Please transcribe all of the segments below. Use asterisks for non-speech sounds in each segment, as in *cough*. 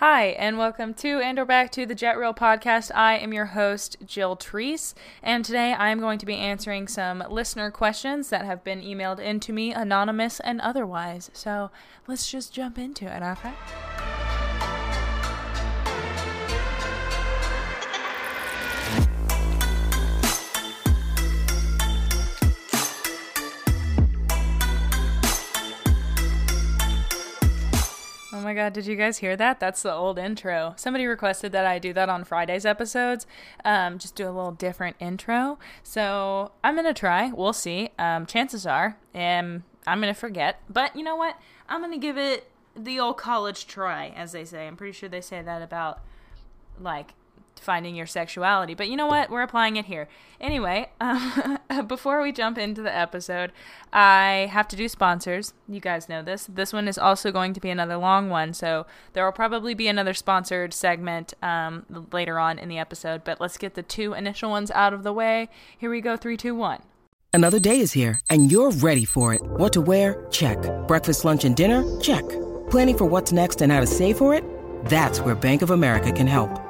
Hi, and welcome to and or back to the Jet Reel podcast. I am your host, Jill Treese, and today I am going to be answering some listener questions that have been emailed in to me, anonymous and otherwise. So let's just jump into it, okay? My god, did you guys hear that? That's the old intro. Somebody requested that I do that on Friday's episodes. Um, just do a little different intro. So I'm gonna try. We'll see. Um, chances are, um, I'm gonna forget. But you know what? I'm gonna give it the old college try, as they say. I'm pretty sure they say that about like finding your sexuality. But you know what? We're applying it here. Anyway, um, *laughs* before we jump into the episode, I have to do sponsors. You guys know this. This one is also going to be another long one, so there will probably be another sponsored segment um, later on in the episode. But let's get the two initial ones out of the way. Here we go three, two, one. Another day is here, and you're ready for it. What to wear? Check. Breakfast, lunch, and dinner? Check. Planning for what's next and how to save for it? That's where Bank of America can help.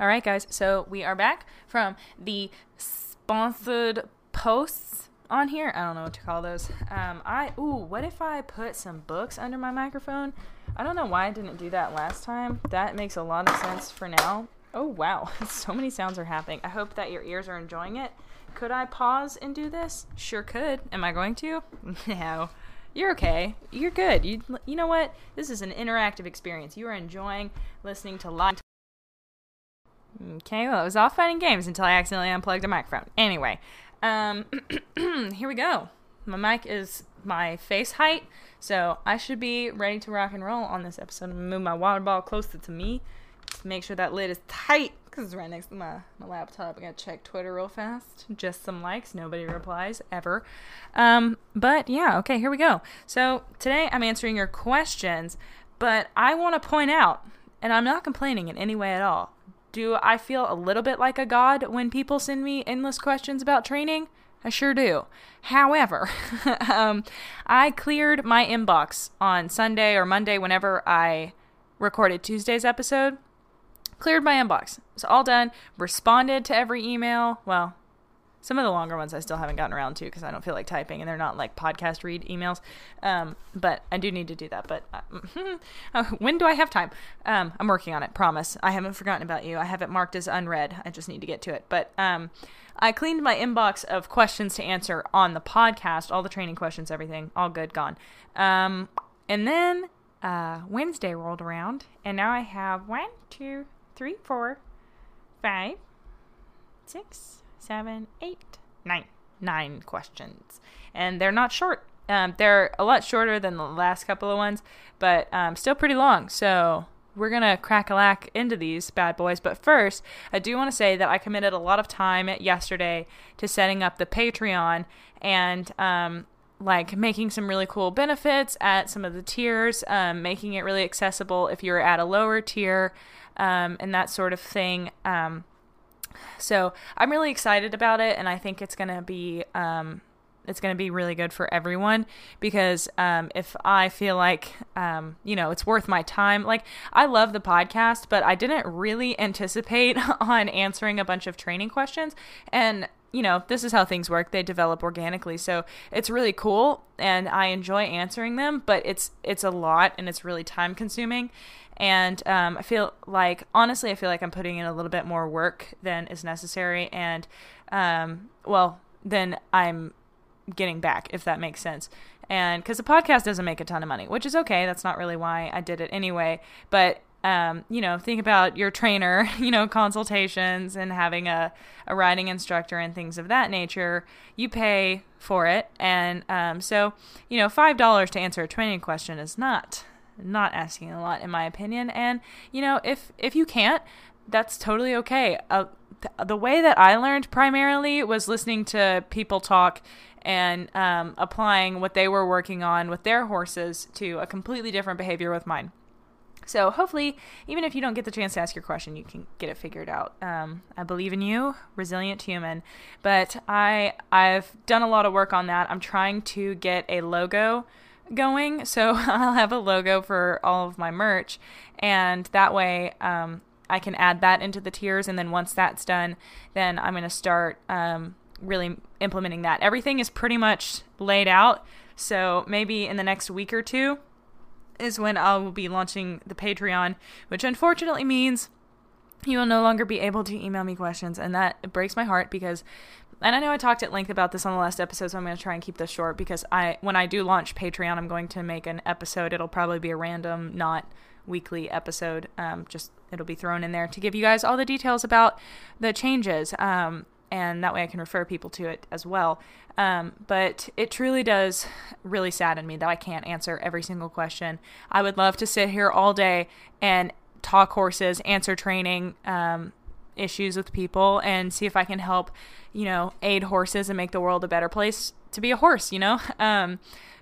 All right, guys. So we are back from the sponsored posts on here. I don't know what to call those. Um, I ooh, what if I put some books under my microphone? I don't know why I didn't do that last time. That makes a lot of sense for now. Oh wow, *laughs* so many sounds are happening. I hope that your ears are enjoying it. Could I pause and do this? Sure could. Am I going to? *laughs* no. You're okay. You're good. You you know what? This is an interactive experience. You are enjoying listening to live Okay, well, it was all fun and games until I accidentally unplugged a microphone. Anyway, um, *clears throat* here we go. My mic is my face height, so I should be ready to rock and roll on this episode. I'm gonna move my water bottle closer to me make sure that lid is tight because it's right next to my, my laptop. I gotta check Twitter real fast. Just some likes. Nobody replies ever. Um, but yeah, okay, here we go. So today I'm answering your questions, but I want to point out, and I'm not complaining in any way at all do I feel a little bit like a god when people send me endless questions about training? I sure do. However, *laughs* um, I cleared my inbox on Sunday or Monday whenever I recorded Tuesday's episode. Cleared my inbox. It's all done. Responded to every email. Well, some of the longer ones I still haven't gotten around to because I don't feel like typing and they're not like podcast read emails. Um, but I do need to do that. But *laughs* uh, when do I have time? Um, I'm working on it. Promise. I haven't forgotten about you. I have it marked as unread. I just need to get to it. But um, I cleaned my inbox of questions to answer on the podcast. All the training questions, everything, all good, gone. Um, and then uh, Wednesday rolled around, and now I have one, two, three, four, five, six seven, eight, nine, nine questions, and they're not short. Um, they're a lot shorter than the last couple of ones, but um, still pretty long. So we're gonna crack a lack into these bad boys. But first, I do want to say that I committed a lot of time yesterday to setting up the Patreon and um, like making some really cool benefits at some of the tiers, um, making it really accessible if you're at a lower tier, um, and that sort of thing. Um, so I'm really excited about it, and I think it's gonna be um, it's gonna be really good for everyone because um, if I feel like um, you know it's worth my time, like I love the podcast, but I didn't really anticipate *laughs* on answering a bunch of training questions and you know, this is how things work. They develop organically. So it's really cool and I enjoy answering them, but it's it's a lot and it's really time consuming. And um, I feel like, honestly, I feel like I'm putting in a little bit more work than is necessary. And, um, well, then I'm getting back, if that makes sense. And because the podcast doesn't make a ton of money, which is okay. That's not really why I did it anyway. But um, you know, think about your trainer, *laughs* you know, consultations and having a, a riding instructor and things of that nature. You pay for it. And um, so, you know, $5 to answer a training question is not not asking a lot in my opinion and you know if if you can't that's totally okay uh, th- the way that i learned primarily was listening to people talk and um, applying what they were working on with their horses to a completely different behavior with mine so hopefully, even if you don't get the chance to ask your question, you can get it figured out. Um, I believe in you, resilient human. But I I've done a lot of work on that. I'm trying to get a logo going, so *laughs* I'll have a logo for all of my merch, and that way um, I can add that into the tiers. And then once that's done, then I'm gonna start um, really implementing that. Everything is pretty much laid out. So maybe in the next week or two, is when I will be launching the Patreon, which unfortunately means you will no longer be able to email me questions. And that breaks my heart because, and I know I talked at length about this on the last episode, so I'm going to try and keep this short because I, when I do launch Patreon, I'm going to make an episode. It'll probably be a random, not weekly episode. Um, just it'll be thrown in there to give you guys all the details about the changes. Um, and that way I can refer people to it as well. Um, but it truly does really sadden me that I can't answer every single question. I would love to sit here all day and talk horses, answer training um, issues with people, and see if I can help, you know, aid horses and make the world a better place to be a horse, you know? *laughs* Um,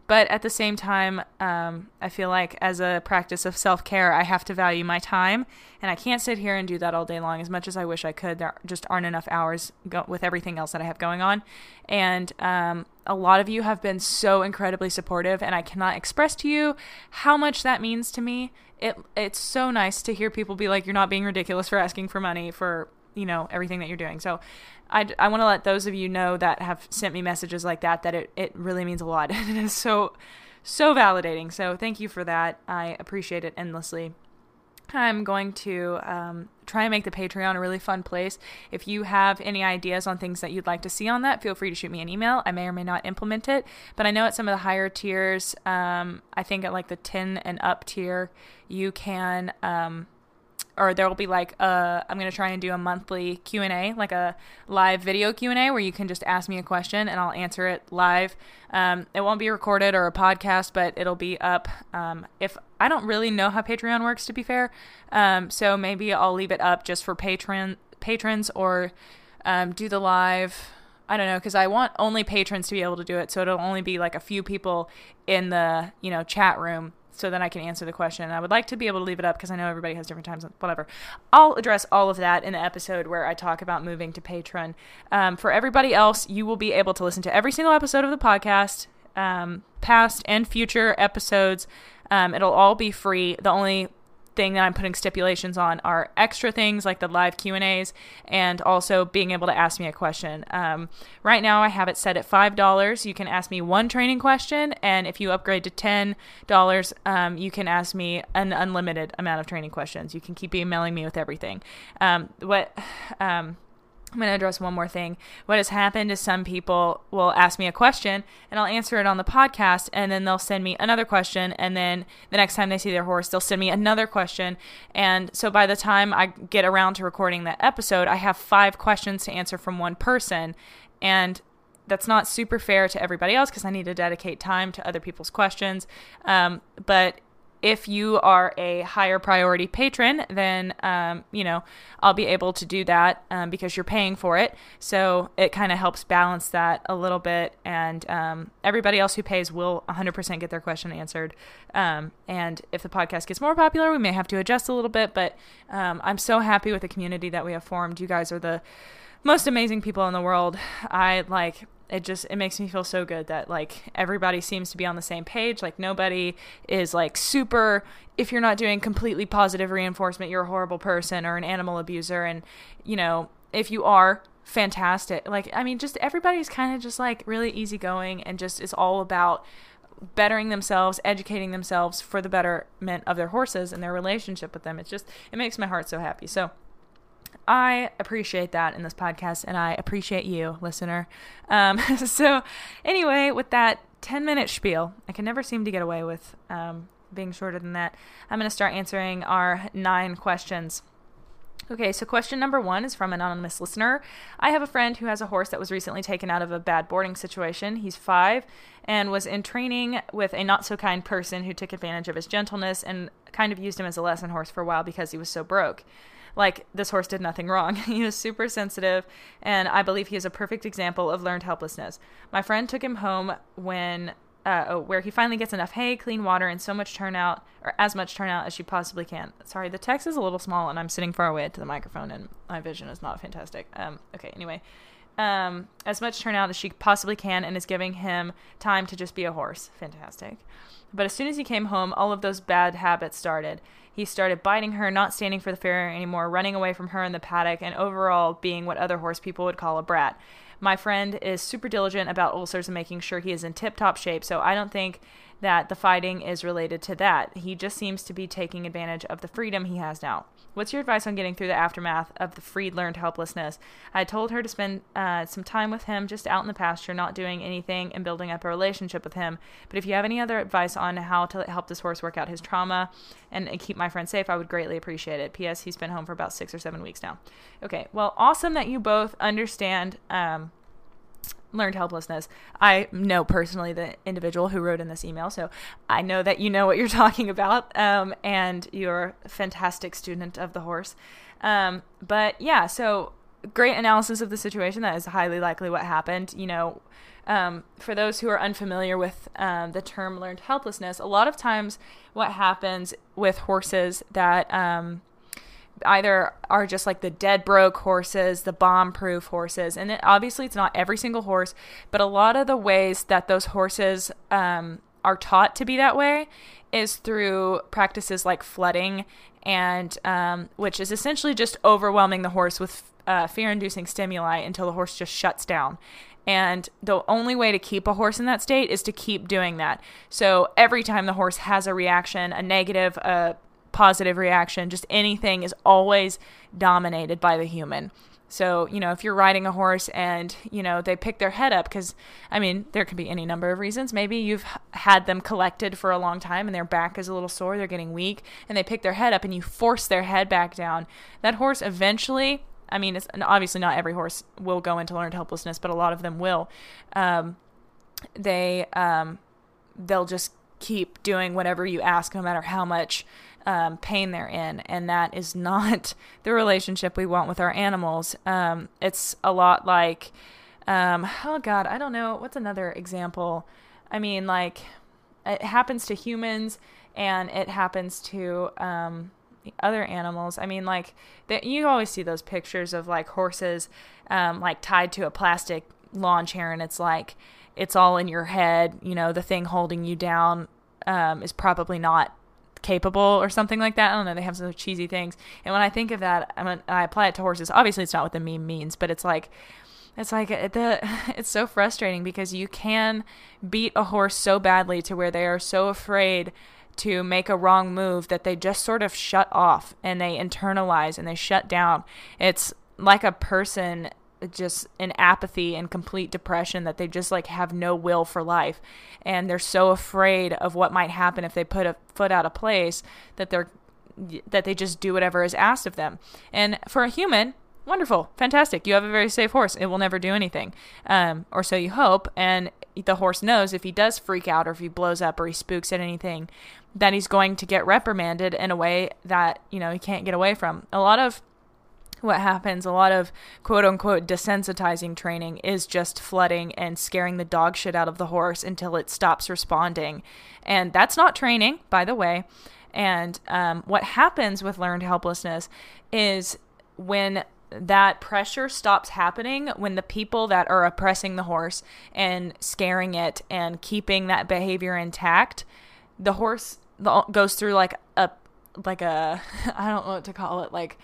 but at the same time, um, I feel like as a practice of self care, I have to value my time, and I can't sit here and do that all day long as much as I wish I could. There just aren't enough hours go- with everything else that I have going on. And um, a lot of you have been so incredibly supportive, and I cannot express to you how much that means to me. It, it's so nice to hear people be like, you're not being ridiculous for asking for money for you know everything that you're doing. So i, I want to let those of you know that have sent me messages like that that it, it really means a lot. *laughs* It is so so validating. So thank you for that. I appreciate it endlessly I'm going to um, try and make the Patreon a really fun place. If you have any ideas on things that you'd like to see on that, feel free to shoot me an email. I may or may not implement it, but I know at some of the higher tiers, um, I think at like the 10 and up tier, you can um, or there will be like a I'm going to try and do a monthly Q&A, like a live video Q&A where you can just ask me a question and I'll answer it live. Um, it won't be recorded or a podcast, but it'll be up. Um, if I don't really know how Patreon works, to be fair, um, so maybe I'll leave it up just for patron patrons or um, do the live. I don't know because I want only patrons to be able to do it, so it'll only be like a few people in the you know chat room so then I can answer the question. I would like to be able to leave it up because I know everybody has different times, whatever. I'll address all of that in the episode where I talk about moving to Patreon. Um, for everybody else, you will be able to listen to every single episode of the podcast, um, past and future episodes. Um, it'll all be free. The only thing that I'm putting stipulations on are extra things like the live Q and A's and also being able to ask me a question. Um, right now, I have it set at five dollars. You can ask me one training question, and if you upgrade to ten dollars, um, you can ask me an unlimited amount of training questions. You can keep emailing me with everything. Um, what *sighs* um, I'm going to address one more thing. What has happened is some people will ask me a question and I'll answer it on the podcast, and then they'll send me another question. And then the next time they see their horse, they'll send me another question. And so by the time I get around to recording that episode, I have five questions to answer from one person. And that's not super fair to everybody else because I need to dedicate time to other people's questions. Um, but if you are a higher priority patron, then um, you know I'll be able to do that um, because you're paying for it. So it kind of helps balance that a little bit, and um, everybody else who pays will 100% get their question answered. Um, and if the podcast gets more popular, we may have to adjust a little bit. But um, I'm so happy with the community that we have formed. You guys are the most amazing people in the world. I like it just it makes me feel so good that like everybody seems to be on the same page. Like nobody is like super if you're not doing completely positive reinforcement you're a horrible person or an animal abuser. And you know if you are fantastic. Like i mean just everybody's kind of just like really easygoing and just is all about bettering themselves educating themselves for the betterment of their horses and their relationship with them. It's just it makes my heart so happy. So I appreciate that in this podcast, and I appreciate you, listener. Um, *laughs* so, anyway, with that 10 minute spiel, I can never seem to get away with um, being shorter than that. I'm going to start answering our nine questions. Okay, so question number one is from an anonymous listener. I have a friend who has a horse that was recently taken out of a bad boarding situation. He's five and was in training with a not so kind person who took advantage of his gentleness and kind of used him as a lesson horse for a while because he was so broke. Like, this horse did nothing wrong. *laughs* he was super sensitive, and I believe he is a perfect example of learned helplessness. My friend took him home when uh, oh, where he finally gets enough hay, clean water, and so much turnout, or as much turnout as she possibly can. Sorry, the text is a little small, and I'm sitting far away to the microphone, and my vision is not fantastic. Um, okay, anyway, um, as much turnout as she possibly can, and is giving him time to just be a horse. Fantastic. But as soon as he came home, all of those bad habits started. He started biting her, not standing for the farrier anymore, running away from her in the paddock, and overall being what other horse people would call a brat. My friend is super diligent about ulcers and making sure he is in tip top shape, so I don't think that the fighting is related to that. He just seems to be taking advantage of the freedom he has now. What's your advice on getting through the aftermath of the freed learned helplessness? I told her to spend uh, some time with him just out in the pasture, not doing anything and building up a relationship with him. But if you have any other advice on how to help this horse work out his trauma and, and keep my friend safe, I would greatly appreciate it. P.S. He's been home for about six or seven weeks now. Okay, well, awesome that you both understand. Um, learned helplessness. I know personally the individual who wrote in this email, so I know that you know what you're *laughs* talking about, um, and you're a fantastic student of the horse. Um, but yeah, so great analysis of the situation. That is highly likely what happened. You know, um, for those who are unfamiliar with um, the term learned helplessness, a lot of times what happens with horses that um, either are just like the dead broke horses, the bomb proof horses. And it, obviously, it's not every single horse, but a lot of the ways that those horses um, are taught to be that way is through practices like flooding, and um, which is essentially just overwhelming the horse with uh, fear inducing stimuli until the horse just shuts down. And the only way to keep a horse in that state is to keep doing that. So every time the horse has a reaction, a negative, a positive reaction, just anything is always dominated by the human. So, you know, if you're riding a horse and, you know, they pick their head up, because, I mean, there could be any number of reasons. Maybe you've had them collected for a long time and their back is a little sore, they're getting weak, and they pick their head up and you force their head back down. That horse eventually, I mean, it's obviously not every horse will go into learned helplessness, but a lot of them will. Um, they, um, they'll just keep doing whatever you ask, no matter how much um, pain they're in, and that is not *laughs* the relationship we want with our animals. Um, it's a lot like, um, oh God, I don't know. What's another example? I mean, like, it happens to humans and it happens to um, other animals. I mean, like, that you always see those pictures of like horses, um, like tied to a plastic lawn chair, and it's like, it's all in your head. You know, the thing holding you down um, is probably not capable or something like that. I don't know. They have some cheesy things. And when I think of that, I, apply it to horses. Obviously, it's not what the meme means, but it's like, it's like uh, the *laughs* it's so frustrating because you can beat a horse so badly to where they are so afraid to make a wrong move that they just sort of shut off and they internalize and they shut down. It's like a person just an apathy and complete depression that they just like have no will for life. And they're so afraid of what might happen if they put a foot out of place that they're that they just do whatever is asked of them. And for a human wonderful fantastic. You have a very safe horse. It will never do anything. Um, or so you hope. And the horse knows if he does freak out or if he blows up or he spooks at anything that he's going to get reprimanded in a way that you know he can't get away from. A lot of what happens, a lot of quote unquote desensitizing training is just flooding and scaring the dog shit out of the horse until it stops responding. And that's not training, by the way. And um, what happens with learned helplessness is when that pressure stops happening when the people that are oppressing the horse and scaring it and keeping that behavior intact, the horse goes through like a like a *laughs* I don't know what to call it like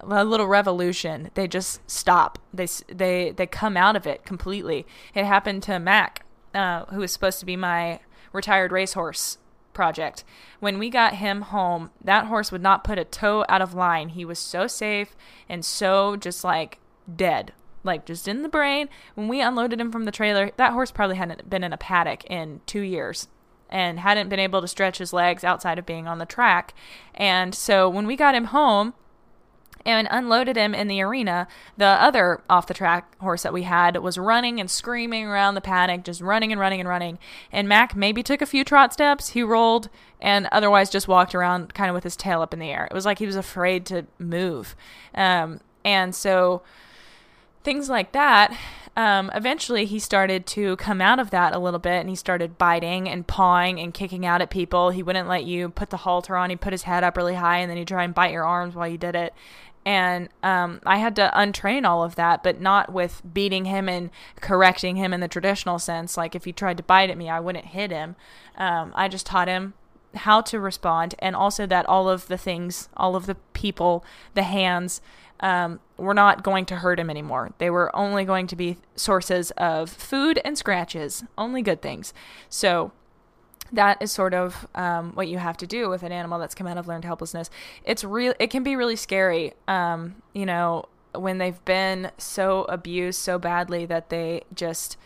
a little revolution. They just stop. They they they come out of it completely. It happened to Mac, uh, who was supposed to be my retired racehorse project. When we got him home, that horse would not put a toe out of line. He was so safe and so just like dead, like just in the brain. When we unloaded him from the trailer, that horse probably hadn't been in a paddock in two years and hadn't been able to stretch his legs outside of being on the track. And so when we got him home, and unloaded him in the arena. The other off the track horse that we had was running and screaming around the paddock, just running and running and running. And Mac maybe took a few trot steps, he rolled, and otherwise just walked around kind of with his tail up in the air. It was like he was afraid to move. Um, and so things like that. Um, eventually, he started to come out of that a little bit and he started biting and pawing and kicking out at people. He wouldn't let you put the halter on. He'd put his head up really high and then he'd try and bite your arms while you did it and um, I had to untrain all of that, but not with beating him and correcting him in the traditional sense. Like if he tried to bite at me, I wouldn't hit him. Um, I just taught him how to respond, and also that all of the things, all of the people, the hands, um, were not going to hurt him anymore. They were only going to be sources of food and scratches, only good things. So that is sort of um, what you have to do with an animal that's come out of learned helplessness. It's real. It can be really scary. Um, you know, when they've been so abused so badly that they just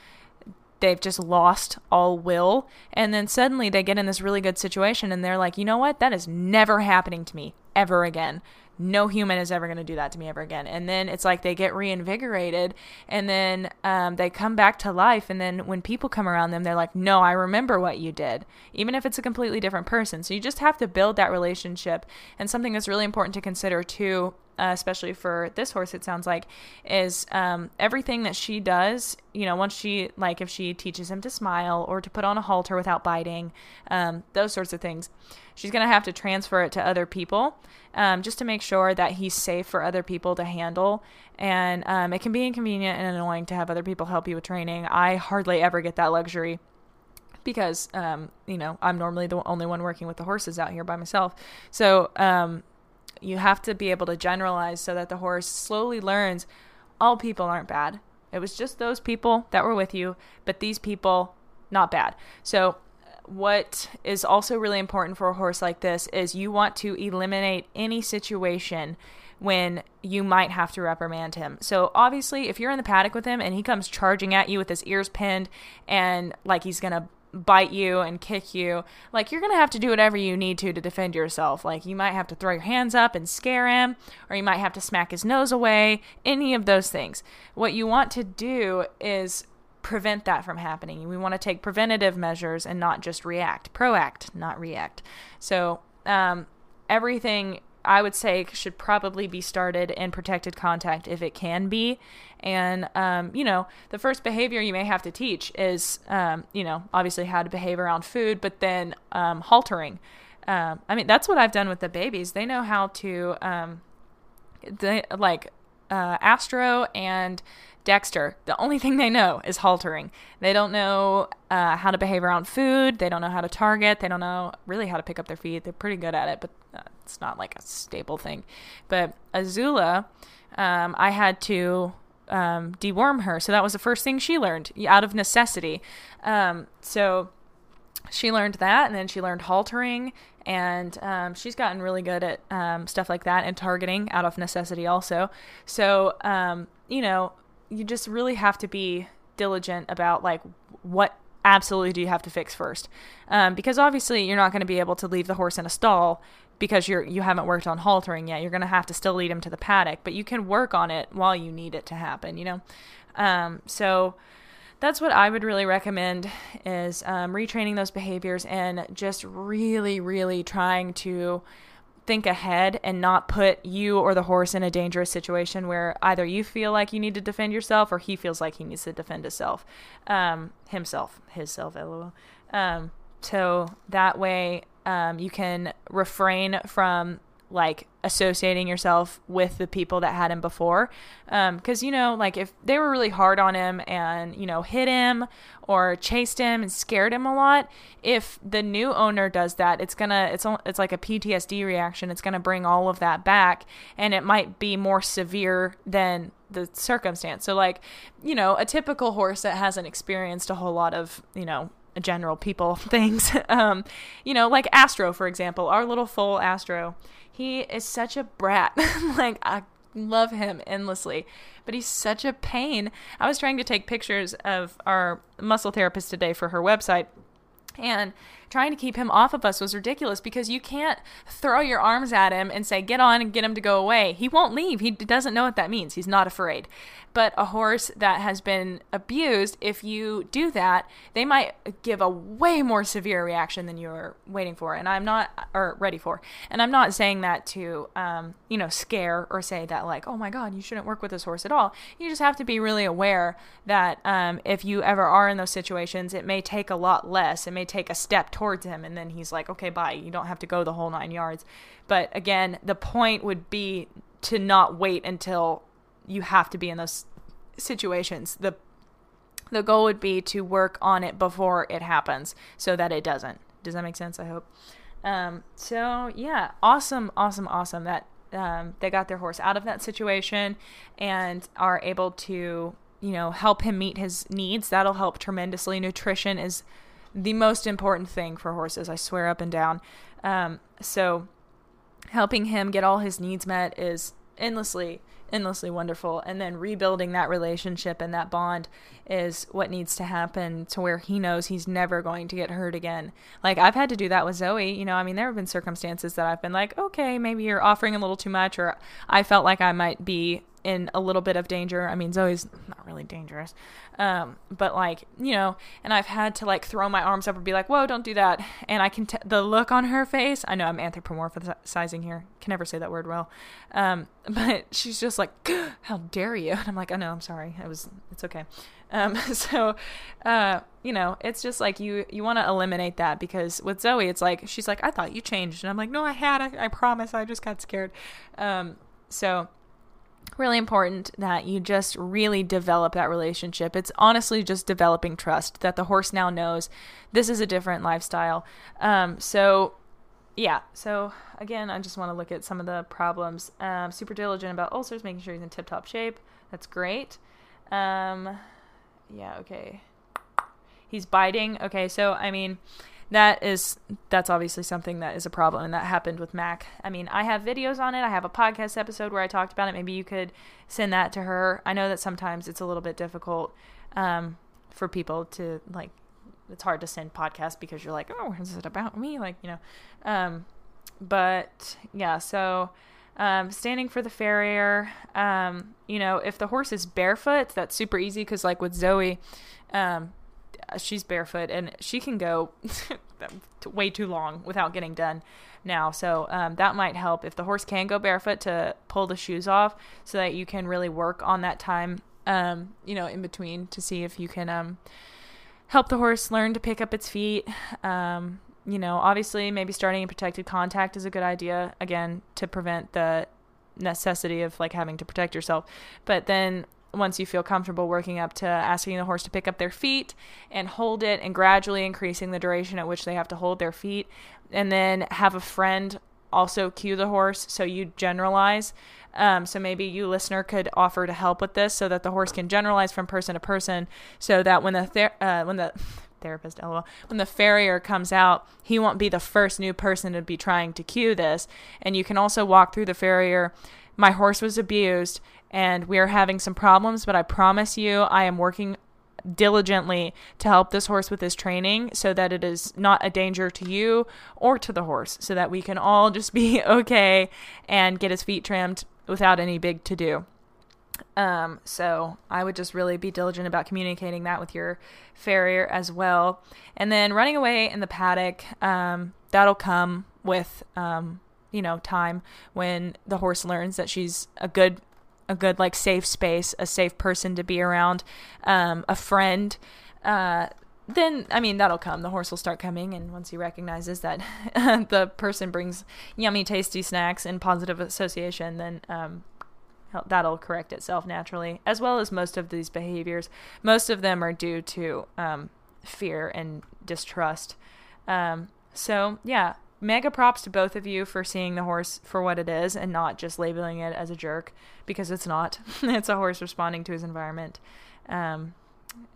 they've just lost all will and then suddenly they get in this really good situation and they're like you know what that is never happening to me ever again no human is ever going to do that to me ever again. And then it's like they get reinvigorated and then um, they come back to life. And then when people come around them, they're like, no, I remember what you did, even if it's a completely different person. So you just have to build that relationship. And something that's really important to consider too uh, especially for this horse, it sounds like, is um, everything that she does. You know, once she, like, if she teaches him to smile or to put on a halter without biting, um, those sorts of things, she's going to have to transfer it to other people um, just to make sure that he's safe for other people to handle. And um, it can be inconvenient and annoying to have other people help you with training. I hardly ever get that luxury because um, you know I'm normally the only one working with the horses out here by myself. So um, you have to be able to generalize so that the horse slowly learns all people aren't bad. It was just those people that were with you, but these people, not bad. So, what is also really important for a horse like this is you want to eliminate any situation when you might have to reprimand him. So obviously, if you're in the paddock with him and he comes charging at you with his ears pinned and like he's going to bite you and kick you, like you're going to have to do whatever you need to to defend yourself. Like you might have to throw your hands up and scare him, or you might have to smack his nose away, any of those things. What you want to do is prevent that from happening. We want to take preventative measures and not just react. Proact, not react. So, um, everything I would say should probably be started in protected contact if it can be. And, um, you know, the first behavior you may have to teach is, um, you know, obviously how to behave around food, but then um, haltering. Um, I mean, that's what I've done with the babies. They know how to, um, they, like, uh, Astro and Dexter, the only thing they know is haltering. They don't know uh, how to behave around food. They don't know how to target. They don't know really how to pick up their feet. They're pretty good at it, but uh, it's not like a staple thing. But Azula, um, I had to um, deworm her. So that was the first thing she learned out of necessity. Um, so she learned that, and then she learned haltering, and um, she's gotten really good at um, stuff like that and targeting out of necessity also. So um, you know, you just really have to be diligent about like what absolutely do you have to fix first. Um, because obviously you're not going to be able to leave the horse in a stall because you're you haven't worked on haltering yet. You're going to have to still lead him to the paddock but you can work on it while you need it to happen you know? Um, so that's what i would really recommend is um, retraining those behaviors and just really really trying to think ahead and not put you or the horse in a dangerous situation where either you feel like you need to defend yourself or he feels like he needs to defend himself, um, himself, his self, lol. Um, so that way, um, you can refrain from like associating yourself with the people that had him before because um, you know like if they were really hard on him and you know hit him or chased him and scared him a lot if the new owner does that it's gonna it's it's like a ptsd reaction it's gonna bring all of that back and it might be more severe than the circumstance so like you know a typical horse that hasn't experienced a whole lot of you know general people *laughs* things. um, you know, like Astro, for example, our little foal Astro. He is such a brat. *laughs* like, I love him endlessly, but he's such a pain. I was trying to take pictures of our muscle therapist today for her website. And trying to keep him off of us was ridiculous because you can't throw your arms at him and say, get on and get him to go away. He won't leave. He doesn't know what that means. He's not afraid. But a horse that has been abused, if you do that, they might give a way more severe reaction than you're waiting for. And I'm not, or ready for. And I'm not saying that to, um, you know, scare or say that, like, oh my God, you shouldn't work with this horse at all. You just have to be really aware that um, if you ever are in those situations, it may take a lot less. It may take a step towards him and then he's like okay bye. You don't have to go the whole nine yards. But again the point would be to not wait until you have to be in those situations. The the goal would be to work on it before it happens so that it doesn't. Does that make sense i hope? Um, so yeah awesome awesome awesome that um, they got their horse out of that situation and are able to you know help him meet his needs. That'll help tremendously. Nutrition is the most important thing for horses. I swear up and down. Um, so helping him get all his needs met is endlessly endlessly wonderful and then rebuilding that relationship and that bond is what needs to happen to where he knows he's never going to get hurt again like i've had to do that with zoe you know i mean there have been circumstances that i've been like okay maybe you're offering a little too much or i felt like i might be in a little bit of danger. I mean, Zoe's not really dangerous, um, but like you know, and I've had to like throw my arms up and be like, "Whoa, don't do that!" And I can t- the look on her face. I know I'm anthropomorphizing here. Can never say that word well, um, *laughs* but she's just like, *gasps* "How dare you?" And I'm like, "I know, I'm sorry. It was, it's okay." Um, *laughs* so, uh, you know, it's just like you you want to eliminate that because with Zoe, it's like she's like, "I thought you changed," and I'm like, "No, I had. I, I promise. I just got scared." Um, so really important that you just really develop that relationship. It's honestly just developing trust that the horse now knows this is a different lifestyle. Um, so, yeah. So, again, I just want to look at some of the problems. Um, super diligent about ulcers, making sure he's in tip top shape. That's great. Um, yeah, okay. He's biting. Okay, so, I mean, that is that's obviously something that is a problem and that happened with Mac. I mean, I have videos on it. I have a podcast episode where I talked about it. Maybe you could send that to her. I know that sometimes it's a little bit difficult um, for people to like. It's hard to send podcasts because you're like, oh, is it about me? Like, you know. Um, but yeah, so um, standing for the farrier. Um, you know, if the horse is barefoot, that's super easy because, like with Zoe, um, she's barefoot and she can go *laughs* way too long without getting done now. So um, that might help if the horse can go barefoot to pull the shoes off so that you can really work on that time, um, you know, in between to see if you can um, help the horse learn to pick up its feet. Um, you know, obviously, maybe starting in protected contact is a good idea, again, to prevent the necessity of like having to protect yourself. But then once you feel comfortable working up to asking the horse to pick up their feet and hold it and gradually increasing the duration at which they have to hold their feet. And then have a friend also cue the horse so you generalize. Um, so maybe you listener could offer to help with this so that the horse can generalize from person to person so that when the ther- uh, when the *laughs* therapist lol when the farrier comes out he won't be the first new person to be trying to cue this. And you can also walk through the farrier my horse was abused and we are having some problems, but I promise you, I am working diligently to help this horse with his training so that it is not a danger to you or to the horse, so that we can all just be *laughs* okay and get his feet trimmed without any big to do. Um, so I would just really be diligent about communicating that with your farrier as well. And then running away in the paddock, um, that'll come with, um, you know, time when the horse learns that she's a good a good like safe space, a safe person to be around, um, a friend. Uh, then I mean that'll come. The horse will start coming, and once he recognizes that *laughs* the person brings yummy, tasty snacks and positive association, then um, that'll correct itself naturally. As well as most of these behaviors, most of them are due to um, fear and distrust. Um, so yeah, mega props to both of you for seeing the horse for what it is and not just labeling it as a jerk because it's not. *laughs* it's a horse responding to his environment. Um,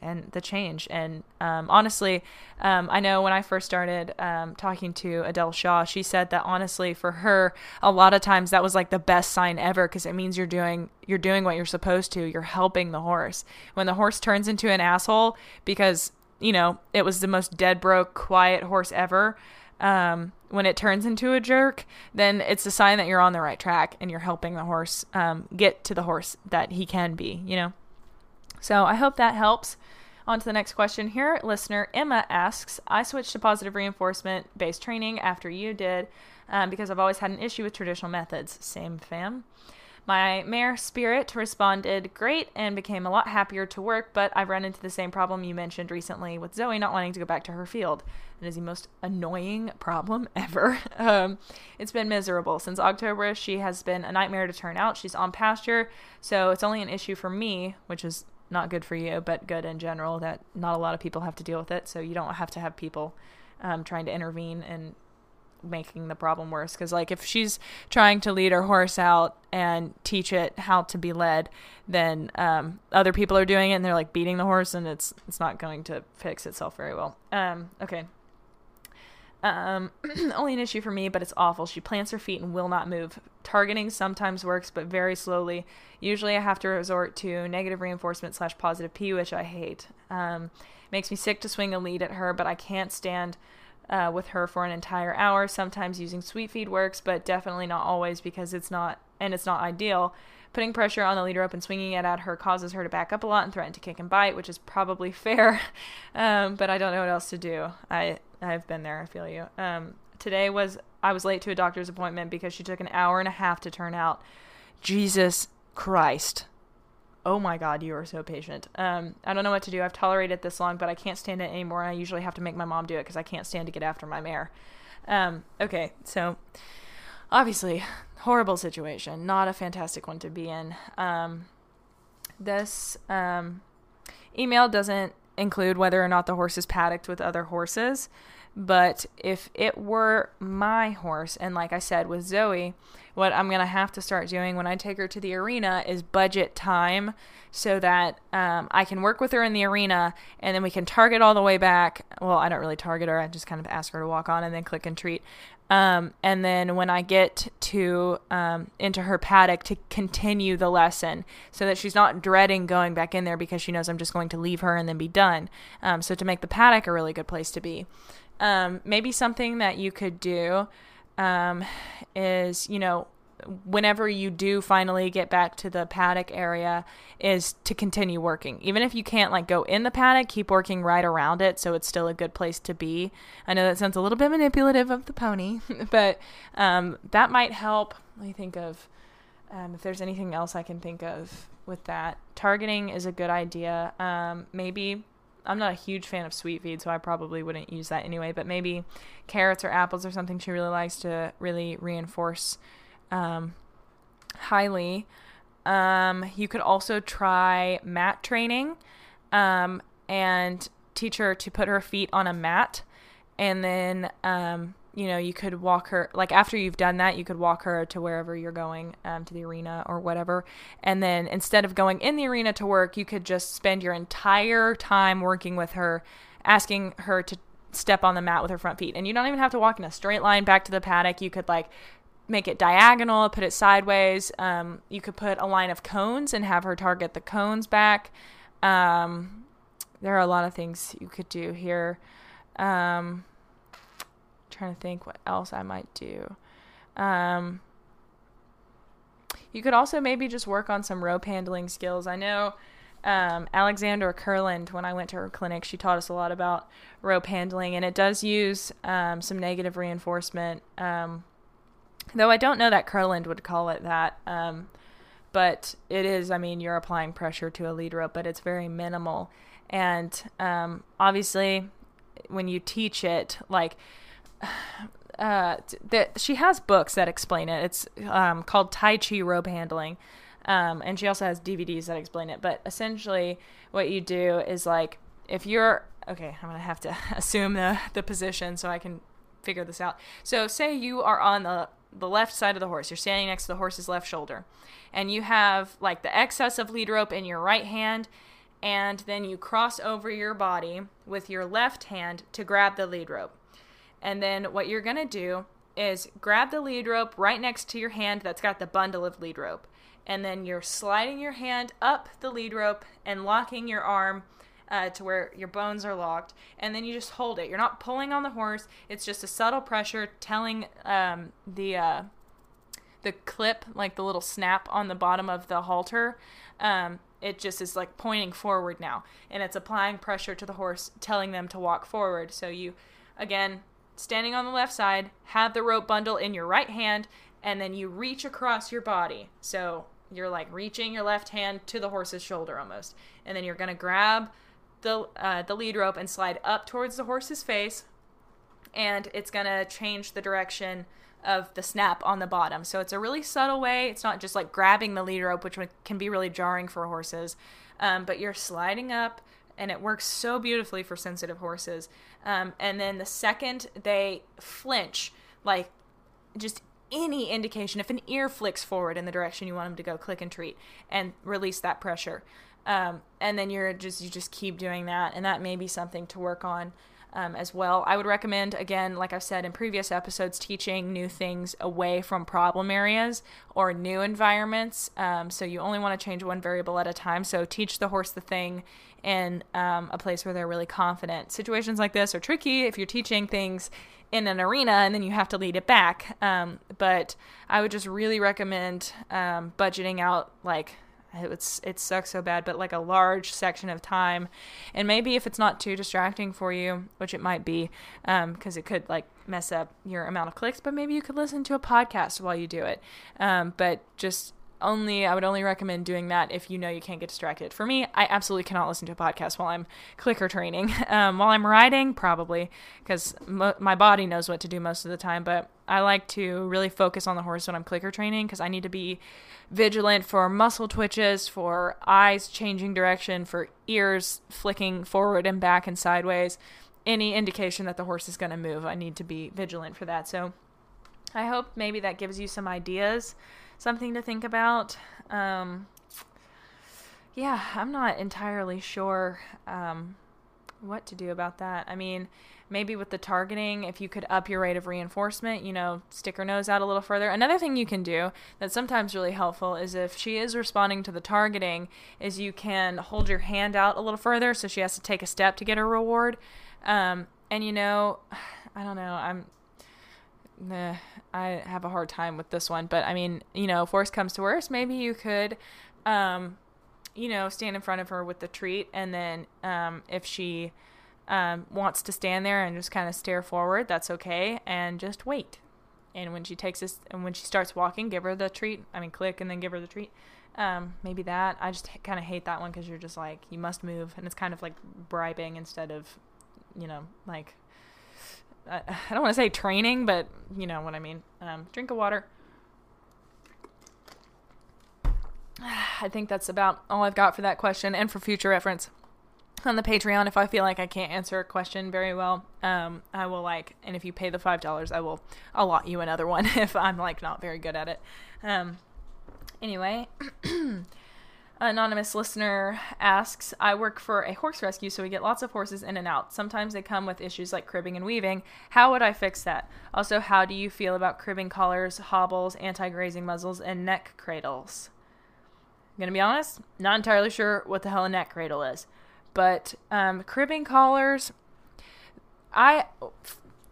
and the change. And um, honestly, um, I know when I first started um, talking to Adele Shaw, she said that honestly, for her, a lot of times that was like the best sign ever because it means you're doing you're doing what you're supposed to. You're helping the horse. When the horse turns into an asshole because you know it was the most dead broke, quiet horse ever. Um, when it turns into a jerk, then it's a sign that you're on the right track and you're helping the horse um, get to the horse that he can be. You know. So I hope that helps. On to the next question here. Listener Emma asks I switched to positive reinforcement based training after you did um, because I've always had an issue with traditional methods. Same fam. My mare Spirit responded great and became a lot happier to work, but I've run into the same problem you mentioned recently with Zoe not wanting to go back to her field. It is the most annoying problem *laughs* ever. Um, it's been miserable. Since October, she has been a nightmare to turn out. She's on pasture, so it's only an issue for me, which is not good for you, but good in general. That not a lot of people have to deal with it, so you don't have to have people um, trying to intervene and making the problem worse. Because like if she's trying to lead her horse out and teach it how to be led, then um, other people are doing it and they're like beating the horse, and it's it's not going to fix itself very well. Um, okay. Um, *clears throat* only an issue for me, but it's awful. She plants her feet and will not move. Targeting sometimes works, but very slowly. Usually, I have to resort to negative reinforcement slash positive P, which I hate. Um, makes me sick to swing a lead at her, but I can't stand uh, with her for an entire hour. Sometimes using sweet feed works, but definitely not always because it's not and it's not ideal. Putting pressure on the leader up and swinging it at her causes her to back up a lot and threaten to kick and bite, which is probably *laughs* fair. um, but I don't know what else to do. I I've been there. I feel you. Um, today was I was late to a doctor's appointment because she took an hour and a half to turn out. Jesus Christ. Oh my God, you are so patient. Um, I don't know what to do. I've tolerated this long, but I can't stand it anymore. I usually have to make my mom do it because I can't stand to get after my mare. Um, okay, so obviously, horrible situation. Not a fantastic one to be in. Um, this um, email doesn't include whether or not the horse is paddocked with other horses. But if it were my horse, and like I said with Zoe, what I'm going to have to start doing when I take her to the arena is budget time so that um, I can work with her in the arena and then we can target all the way back. Well, I don't really target her, I just kind of ask her to walk on and then click and treat. Um, and then when I get to um, into her paddock to continue the lesson, so that she's not dreading going back in there because she knows I'm just going to leave her and then be done. Um, so to make the paddock a really good place to be, um, maybe something that you could do um, is you know whenever you do finally get back to the paddock area is to continue working. Even if you can't like go in the paddock, keep working right around it so it's still a good place to be. I know that sounds a little bit manipulative of the pony, *laughs* but um, that might help. Let me think of um, if there's anything else I can think of with that. Targeting is a good idea. Um, maybe I'm not a huge fan of sweet feed, so I probably wouldn't use that anyway. But maybe carrots or apples or something she really likes to really reinforce um, highly. Um, you could also try mat training um, and teach her to put her feet on a mat. And then, um, you know, you could walk her, like after you've done that, you could walk her to wherever you're going, um, to the arena or whatever. And then instead of going in the arena to work, you could just spend your entire time working with her, asking her to step on the mat with her front feet. And you don't even have to walk in a straight line back to the paddock. You could like make it diagonal, put it sideways. Um, you could put a line of cones and have her target the cones back. Um, there are a lot of things you could do here. Um, trying to think what else I might do. Um, you could also maybe just work on some rope handling skills. I know um, Alexandra Kurland, when I went to her clinic, she taught us a lot about rope handling, and it does use um, some negative reinforcement. Um, Though I don't know that Kurland would call it that. Um, but it is, I mean, you're applying pressure to a lead rope, but it's very minimal. And um, obviously, when you teach it, like, uh, that she has books that explain it. It's um, called Tai Chi rope handling. Um, and she also has DVDs that explain it. But essentially, what you do is like, if you're okay, I'm gonna have to *laughs* assume the the position so I can figure this out. So, say you are on the the left side of the horse. You're standing next to the horse's left shoulder. And you have like the excess of lead rope in your right hand and then you cross over your body with your left hand to grab the lead rope. And then what you're going to do is grab the lead rope right next to your hand that's got the bundle of lead rope. And then you're sliding your hand up the lead rope and locking your arm uh, to where your bones are locked. And then you just hold it. You're not pulling on the horse, it's just a subtle pressure telling um, the. Uh, the clip, like the little snap on the bottom of the halter, um, it just is like pointing forward now. And it's applying pressure to the horse, telling them to walk forward. So you, again, standing on the left side, have the rope bundle in your right hand, and then you reach across your body. So you're like reaching your left hand to the horse's shoulder almost. And then you're going to grab the, uh, the lead rope and slide up towards the horse's face. And it's going to change the direction of the snap on the bottom. So it's a really subtle way. It's not just like grabbing the lead rope, which can be really jarring for horses, um, but you're sliding up, and it works so beautifully for sensitive horses. Um, and then the second they flinch, like just any indication, if an ear flicks forward in the direction you want them to go, click and treat, and release that pressure. Um, and then you're just you just keep doing that, and that may be something to work on um, as well. I would recommend, again, like I've said in previous episodes, teaching new things away from problem areas or new environments. Um, so you only want to change one variable at a time. So teach the horse the thing in um, a place where they're really confident. Situations like this are tricky if you're teaching things in an arena and then you have to lead it back. Um, but I would just really recommend um, budgeting out like it's it sucks so bad but like a large section of time and maybe if it's not too distracting for you which it might be because um, it could like mess up your amount of clicks but maybe you could listen to a podcast while you do it um, but just only I would only recommend doing that if you know you can't get distracted. For me, I absolutely cannot listen to a podcast while I'm clicker training. *laughs* Um, while I'm riding, probably because mo- my body knows what to do most of the time. But I like to really focus on the horse when I'm clicker training because I need to be vigilant for muscle twitches, for eyes changing direction, for ears flicking forward and back and sideways. Any indication that the horse is going to move, I need to be vigilant for that. So I hope maybe that gives you some ideas something to think about. Um, yeah, I'm not entirely sure um, what to do about that. I mean, maybe with the targeting, if you could up your rate of reinforcement, you know, stick her nose out a little further. Another thing you can do that's sometimes really helpful is if she is responding to the targeting, is you can hold your hand out a little further so she has to take a step to get her reward. Um, and you know, *sighs* I don't know, I'm nah, I have a hard time with this one. But I mean, you know, if worse comes to worse, maybe you could, um, you know, stand in front of her with the treat, and then um, if she um, wants to stand there and just kind of stare forward, that's okay, and just wait. And when she takes this, and when she starts walking, give her the treat. I mean, click and then give her the treat. Um, maybe that. I just kind of hate that one because you're just like you must move, and it's kind of like bribing instead of, you know, like *laughs* I, don't want to say training, but you know what I mean. Um, drink of water. *sighs* I think that's about all I've got for that question and for future reference on the Patreon. If I feel like I can't answer a question very well, um, I will like, and if you pay the five dollars, I will allot you another one *laughs* if I'm like not very good at it. Um, anyway. *clears throat* anonymous listener asks I work for a horse rescue, so we get lots of horses in and out. Sometimes they come with issues like cribbing and weaving. How would I fix that? Also, how do you feel about cribbing collars, hobbles, anti grazing muzzles, and neck cradles? I'm going to be honest, not entirely sure what the hell a neck cradle is. But um, cribbing collars, I.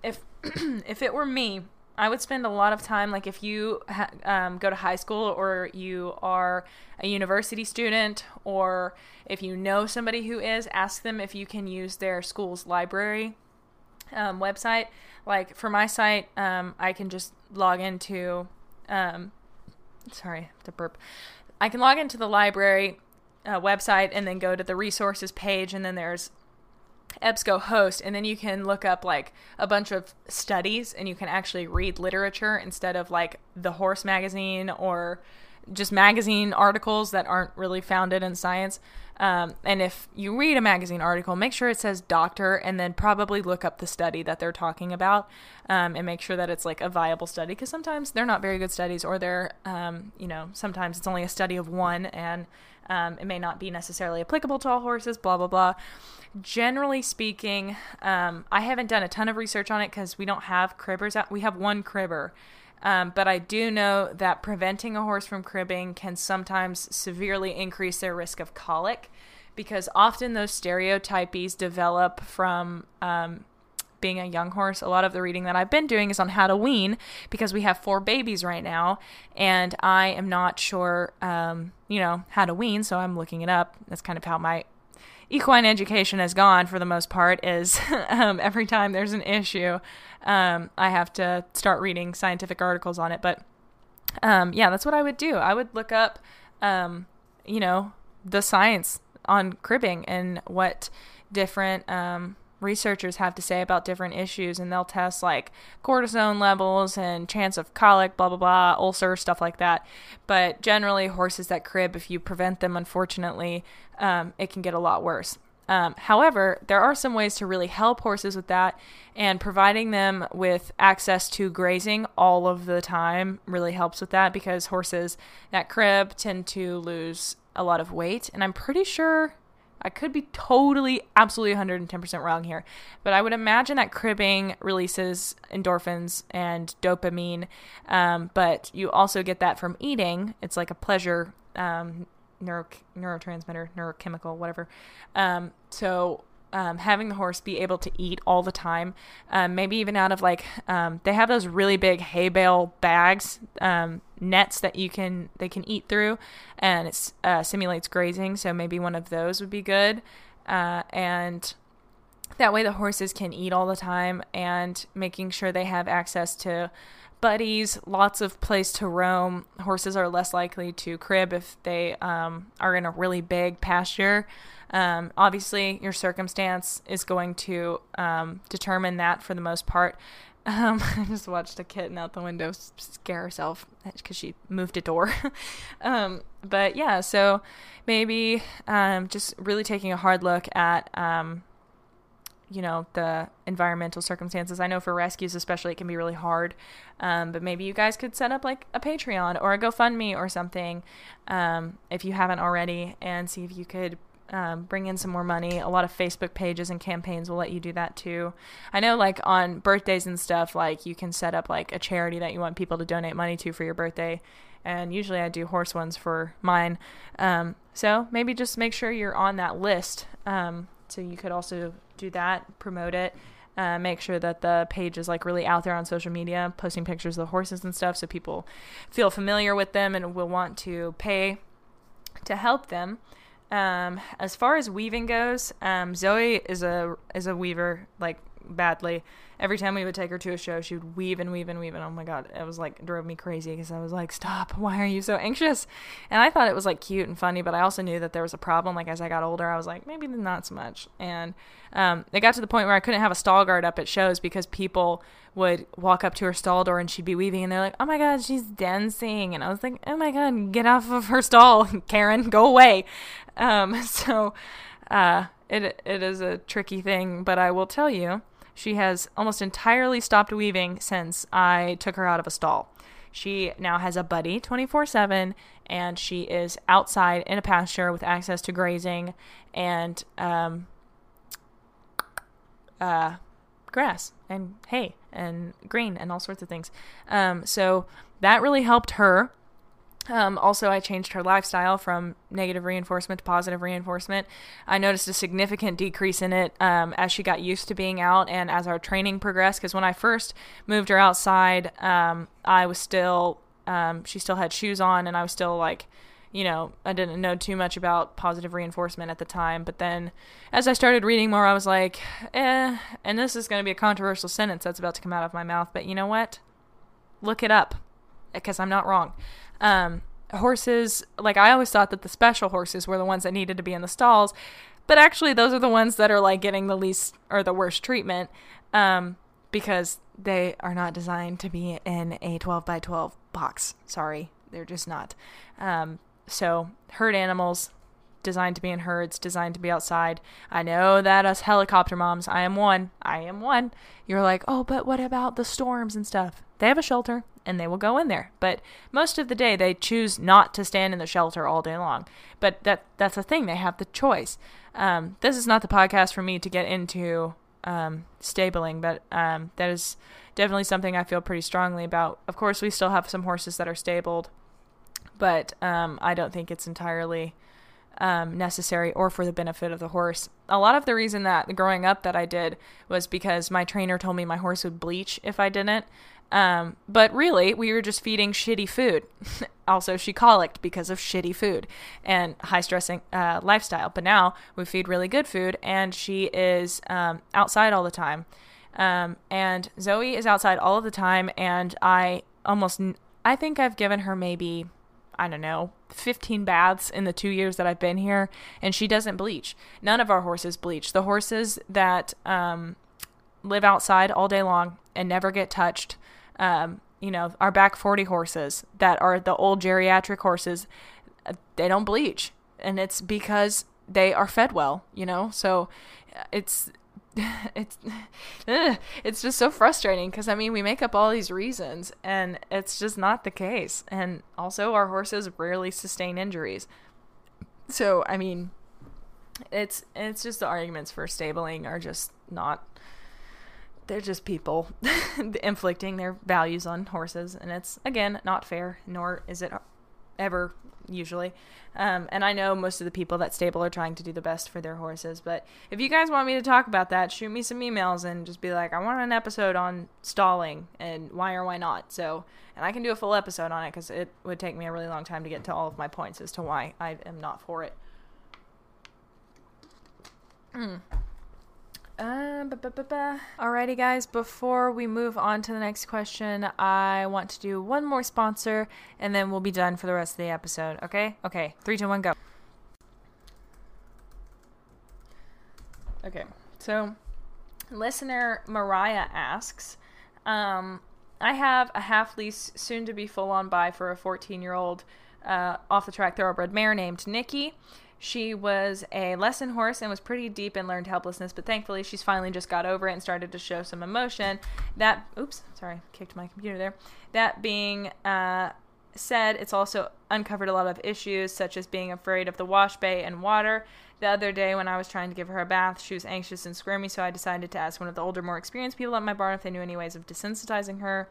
If *clears throat* if it were me, I would spend a lot of time, like if you ha- um, go to high school or you are a university student, or if you know somebody who is, ask them if you can use their school's library um, website. Like for my site, um, I can just log into, um, sorry, to burp. I can log into the library uh, website and then go to the resources page, and then there's EBSCOhost, and then you can look up like a bunch of studies and you can actually read literature instead of like the horse magazine or just magazine articles that aren't really founded in science. Um, and if you read a magazine article, make sure it says doctor and then probably look up the study that they're talking about um, and make sure that it's like a viable study because sometimes they're not very good studies or they're, um, you know, sometimes it's only a study of one and Um, it may not be necessarily applicable to all horses, blah, blah, blah. Generally speaking, um, I haven't done a ton of research on it because we don't have cribbers out. We have one cribber. Um, but I do know that preventing a horse from cribbing can sometimes severely increase their risk of colic because often those stereotypies develop from um, being a young horse. A lot of the reading that I've been doing is on how to wean because we have four babies right now, and I am not sure, um, you know, how to wean. So I'm looking it up. That's kind of how my equine education has gone for the most part. Is *laughs* um, every time there's an issue, um, I have to start reading scientific articles on it. But um, yeah, that's what I would do. I would look up, um, you know, the science on cribbing and what different um, researchers have to say about different issues, and they'll test like cortisone levels and chance of colic, blah blah blah, ulcer, stuff like that. But generally, horses that crib, if you prevent them, unfortunately, um, it can get a lot worse. Um, however, there are some ways to really help horses with that, and providing them with access to grazing all of the time really helps with that because horses that crib tend to lose a lot of weight. And I'm pretty sure I could be totally, absolutely 110% wrong here, but I would imagine that cribbing releases endorphins and dopamine, um, but you also get that from eating. It's like a pleasure um, neuro, neurotransmitter, neurochemical, whatever. Um, so um, having the horse be able to eat all the time, um, maybe even out of like um, they have those really big hay bale bags, um, nets that you can they can eat through, and it uh, simulates grazing. So maybe one of those would be good, uh, and that way the horses can eat all the time, and making sure they have access to buddies, lots of place to roam. Horses are less likely to crib if they um, are in a really big pasture. Um, obviously, your circumstance is going to um, determine that for the most part. *laughs* Um, I just watched a kitten out the window scare herself because she moved a door. *laughs* um, but yeah, so maybe um, just really taking a hard look at, um, you know, the environmental circumstances. I know for rescues, especially, it can be really hard. Um, but maybe you guys could set up like a Patreon or a GoFundMe or something um, if you haven't already and see if you could um, bring in some more money. A lot of Facebook pages and campaigns will let you do that too. I know, like on birthdays and stuff, like you can set up like a charity that you want people to donate money to for your birthday. And usually I do horse ones for mine. Um, so maybe just make sure you're on that list. Um, so you could also do that, promote it. Uh, make sure that the page is like really out there on social media, posting pictures of the horses and stuff, so people feel familiar with them and will want to pay to help them. Um, as far as weaving goes, um, Zoe is a is a weaver like badly. Every time we would take her to a show, she would weave and weave and weave, and oh my god, it was like drove me crazy because I was like, "Stop! Why are you so anxious?" And I thought it was like cute and funny, but I also knew that there was a problem. Like as I got older, I was like, maybe not so much. And um, it got to the point where I couldn't have a stall guard up at shows because people would walk up to her stall door and she'd be weaving, and they're like, "Oh my god, she's dancing!" And I was like, "Oh my god, get off of her stall, *laughs* Karen, go away." Um, *laughs* so uh, it it is a tricky thing, but I will tell you she has almost entirely stopped weaving since I took her out of a stall. She now has a buddy 24 7, and she is outside in a pasture with access to grazing and um, uh, grass and hay and green and all sorts of things. Um, so that really helped her um, also, I changed her lifestyle from negative reinforcement to positive reinforcement. I noticed a significant decrease in it um, as she got used to being out and as our training progressed. Because when I first moved her outside, um, I was still, um, she still had shoes on, and I was still like, you know, I didn't know too much about positive reinforcement at the time. But then as I started reading more, I was like, eh, and this is going to be a controversial sentence that's about to come out of my mouth, but you know what? Look it up because I'm not wrong. Um, horses, like I always thought that the special horses were the ones that needed to be in the stalls, but actually those are the ones that are like getting the least or the worst treatment um, because they are not designed to be in a 12 by 12 box. Sorry, they're just not. Um, so herd animals, designed to be in herds, designed to be outside. I know that us helicopter moms, I am one, I am one. You're like, oh, but what about the storms and stuff? They have a shelter and they will go in there. But most of the day, they choose not to stand in the shelter all day long. But that that's a thing; they have the choice. Um, this is not the podcast for me to get into um, stabling, but um, that is definitely something I feel pretty strongly about. Of course, we still have some horses that are stabled, but um, I don't think it's entirely um, necessary or for the benefit of the horse. A lot of the reason that growing up that I did was because my trainer told me my horse would bleach if I didn't. Um, but really, we were just feeding shitty food. *laughs* also, she colicked because of shitty food and high stressing uh, lifestyle. But now we feed really good food, and she is um, outside all the time. Um, and Zoe is outside all of the time, and I almost, I think I've given her maybe I don't know, 15 baths in the two years that I've been here, and she doesn't bleach. None of our horses bleach. The horses that um, live outside all day long and never get touched, um, you know, our back 40 horses that are the old geriatric horses, uh, they don't bleach. And it's because they are fed well, you know? So uh, it's *laughs* it's *laughs* it's just so frustrating because I mean we make up all these reasons and it's just not the case. And also our horses rarely sustain injuries. So I mean it's it's just the arguments for stabling are just not they're just people *laughs* inflicting their values on horses and it's again not fair nor is it ever usually. Um, and I know most of the people that stable are trying to do the best for their horses. But if you guys want me to talk about that, shoot me some emails and just be like, I want an episode on stalling and why or why not. So, and I can do a full episode on it because it would take me a really long time to get to all of my points as to why I am not for it. Mm. Uh, Alrighty, guys, before we move on to the next question, I want to do one more sponsor and then we'll be done for the rest of the episode. Okay? Okay, three, two, one, go. Okay, so listener Mariah asks um, I have a half lease, soon to be full on buy for a 14 year old uh, off the track thoroughbred mare named Nikki. She was a lesson horse and was pretty deep in learned helplessness, but thankfully she's finally just got over it and started to show some emotion. That, oops, sorry, kicked my computer there. That being uh, said, it's also uncovered a lot of issues, such as being afraid of the wash bay and water. The other day, when I was trying to give her a bath, she was anxious and squirmy, so I decided to ask one of the older, more experienced people at my barn if they knew any ways of desensitizing her.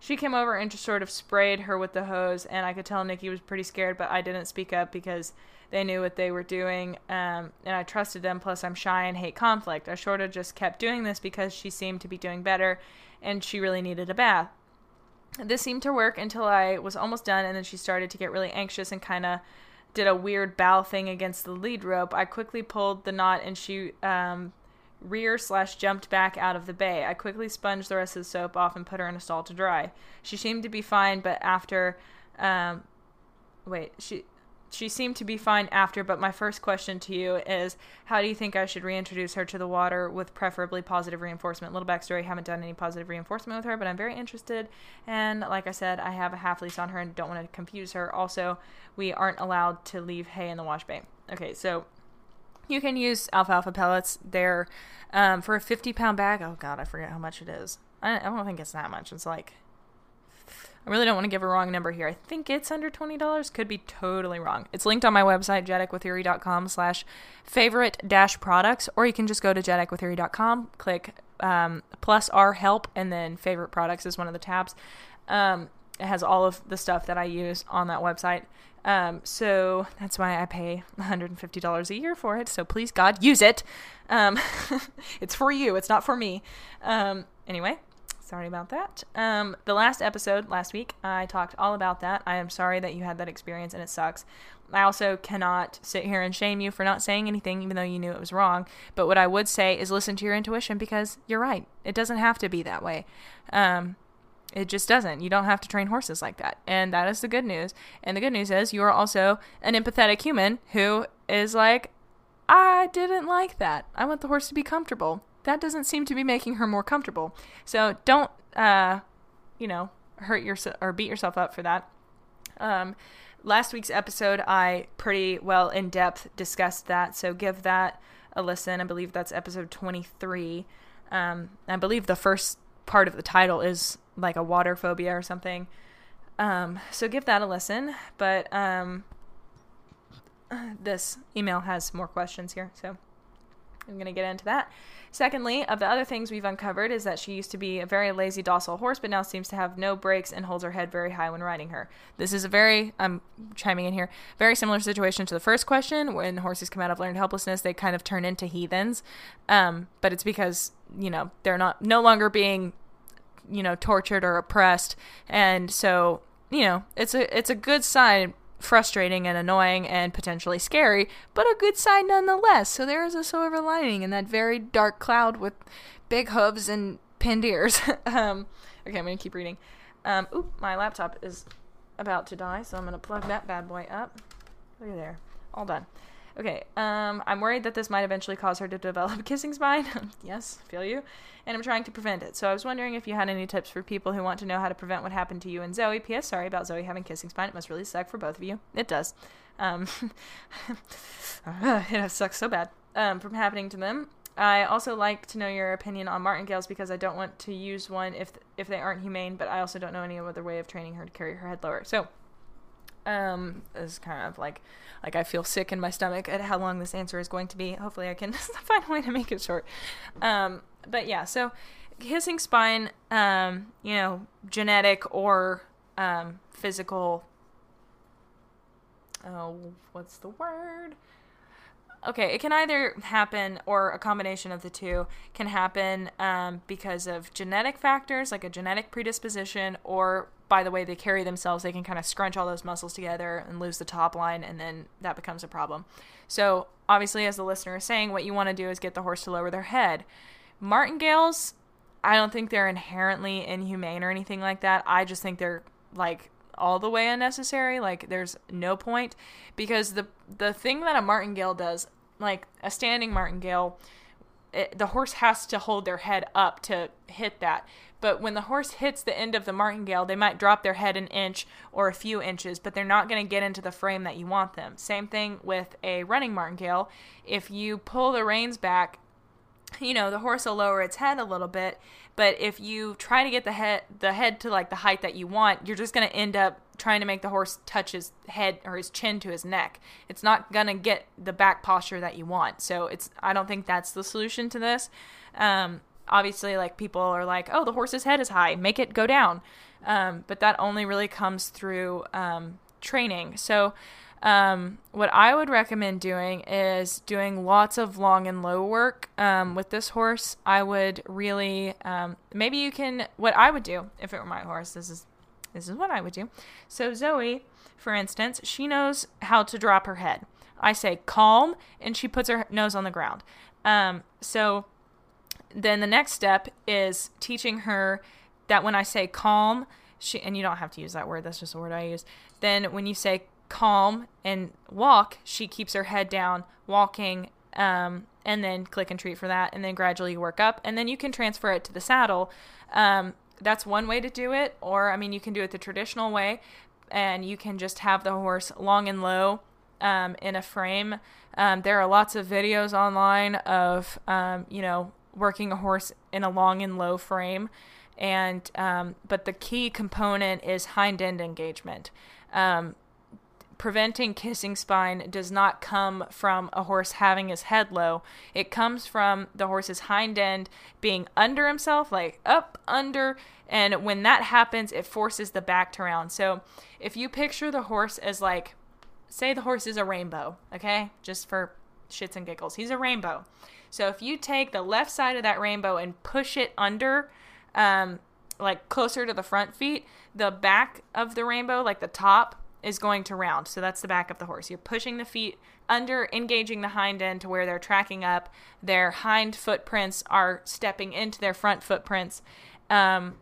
She came over and just sort of sprayed her with the hose, and I could tell Nikki was pretty scared, but I didn't speak up because they knew what they were doing, um, and I trusted them. Plus, I'm shy and hate conflict. I sort of just kept doing this because she seemed to be doing better, and she really needed a bath. This seemed to work until I was almost done, and then she started to get really anxious and kind of did a weird bow thing against the lead rope. I quickly pulled the knot, and she um, rear slash jumped back out of the bay. I quickly sponged the rest of the soap off and put her in a stall to dry. She seemed to be fine, but after, um, wait, she she seemed to be fine after, but my first question to you is how do you think I should reintroduce her to the water with preferably positive reinforcement? Little backstory haven't done any positive reinforcement with her, but I'm very interested. And like I said, I have a half lease on her and don't want to confuse her. Also, we aren't allowed to leave hay in the wash bay. Okay, so you can use alfalfa pellets. They're um, for a 50 pound bag. Oh, God, I forget how much it is. I don't think it's that much. It's like I really don't want to give a wrong number here. I think it's under $20. Could be totally wrong. It's linked on my website, jetequitheory.com slash favorite dash products, or you can just go to jetequitheory.com, click um, plus our help, and then favorite products is one of the tabs. Um, it has all of the stuff that I use on that website. Um, so that's why I pay $150 a year for it. So please, God, use it. Um, *laughs* it's for you, it's not for me. Um, anyway, sorry about that. Um, the last episode last week, I talked all about that. I am sorry that you had that experience and it sucks. I also cannot sit here and shame you for not saying anything, even though you knew it was wrong. But what I would say is listen to your intuition because you're right. It doesn't have to be that way. Um, it just doesn't. You don't have to train horses like that. And that is the good news. And the good news is you are also an empathetic human who is like, I didn't like that. I want the horse to be comfortable that doesn't seem to be making her more comfortable. So don't, uh, you know, hurt yourself or beat yourself up for that. Um, last week's episode, I pretty well in depth discussed that. So give that a listen. I believe that's episode 23. Um, I believe the first part of the title is like a water phobia or something. Um, so give that a listen. But um, this email has more questions here. So I'm going to get into that. Secondly, of the other things we've uncovered is that she used to be a very lazy, docile horse, but now seems to have no brakes and holds her head very high when riding her. This is a very, I'm chiming in here, very similar situation to the first question. When horses come out of learned helplessness, they kind of turn into heathens. Um, but it's because, you know, they're not, no longer being, you know, tortured or oppressed. And so, you know, it's a, it's a good sign frustrating and annoying and potentially scary, but a good sign nonetheless. So there is a silver lining in that very dark cloud with big hooves and pinned ears. *laughs* um, okay, I'm gonna keep reading. Um, oop, my laptop is about to die, so I'm gonna plug that bad boy up. Look at there, all done. Okay, um, I'm worried that this might eventually cause her to develop *laughs* kissing spine. *laughs* yes, feel you. And I'm trying to prevent it. So I was wondering if you had any tips for people who want to know how to prevent what happened to you and Zoe. P.S. Sorry about Zoe having kissing spine. It must really suck for both of you. It does. Um, *laughs* it sucks so bad um, from happening to them. I also like to know your opinion on martingales because I don't want to use one if if they aren't humane, but I also don't know any other way of training her to carry her head lower. So um, is kind of like like I feel sick in my stomach at how long this answer is going to be. Hopefully, I can *laughs* find a way to make it short. Um, but yeah, so kissing spine, um, you know, genetic or um, physical. Oh, what's the word? Okay, it can either happen or a combination of the two can happen um, because of genetic factors, like a genetic predisposition, or by the way they carry themselves, they can kind of scrunch all those muscles together and lose the top line, and then that becomes a problem. So, obviously, as the listener is saying, what you want to do is get the horse to lower their head. Martingales, I don't think they're inherently inhumane or anything like that. I just think they're like all the way unnecessary. Like there's no point because the the thing that a martingale does, like a standing martingale, it, the horse has to hold their head up to hit that. But when the horse hits the end of the martingale, they might drop their head an inch or a few inches, but they're not going to get into the frame that you want them. Same thing with a running martingale. If you pull the reins back, you know, the horse will lower its head a little bit, but if you try to get the head the head to like the height that you want, you're just going to end up trying to make the horse touch his head or his chin to his neck. It's not going to get the back posture that you want. So it's I don't think that's the solution to this. Um, obviously like people are like, "Oh, the horse's head is high, make it go down." Um, but that only really comes through um, training. So um, what I would recommend doing is doing lots of long and low work um, with this horse. I would really um, maybe you can. What I would do if it were my horse, this is this is what I would do. So Zoe, for instance, she knows how to drop her head. I say calm, and she puts her nose on the ground. Um, so then the next step is teaching her that when I say calm, she and you don't have to use that word. That's just a word I use. Then when you say calm and walk, she keeps her head down, walking, um, and then click and treat for that, and then gradually work up, and then you can transfer it to the saddle. Um, that's one way to do it, or I mean, you can do it the traditional way, and you can just have the horse long and low um, in a frame. Um, there are lots of videos online of um, you know working a horse in a long and low frame, and um, but the key component is hind end engagement. Um, preventing kissing spine does not come from a horse having his head low. It comes from the horse's hind end being under himself, like up, under, and when that happens, it forces the back to round. So if you picture the horse as like, say the horse is a rainbow, okay? Just for shits and giggles. He's a rainbow. So if you take the left side of that rainbow and push it under, um, like closer to the front feet, the back of the rainbow, like the top, is going to round. So that's the back of the horse. You're pushing the feet under, engaging the hind end to where they're tracking up. Their hind footprints are stepping into their front footprints. Um,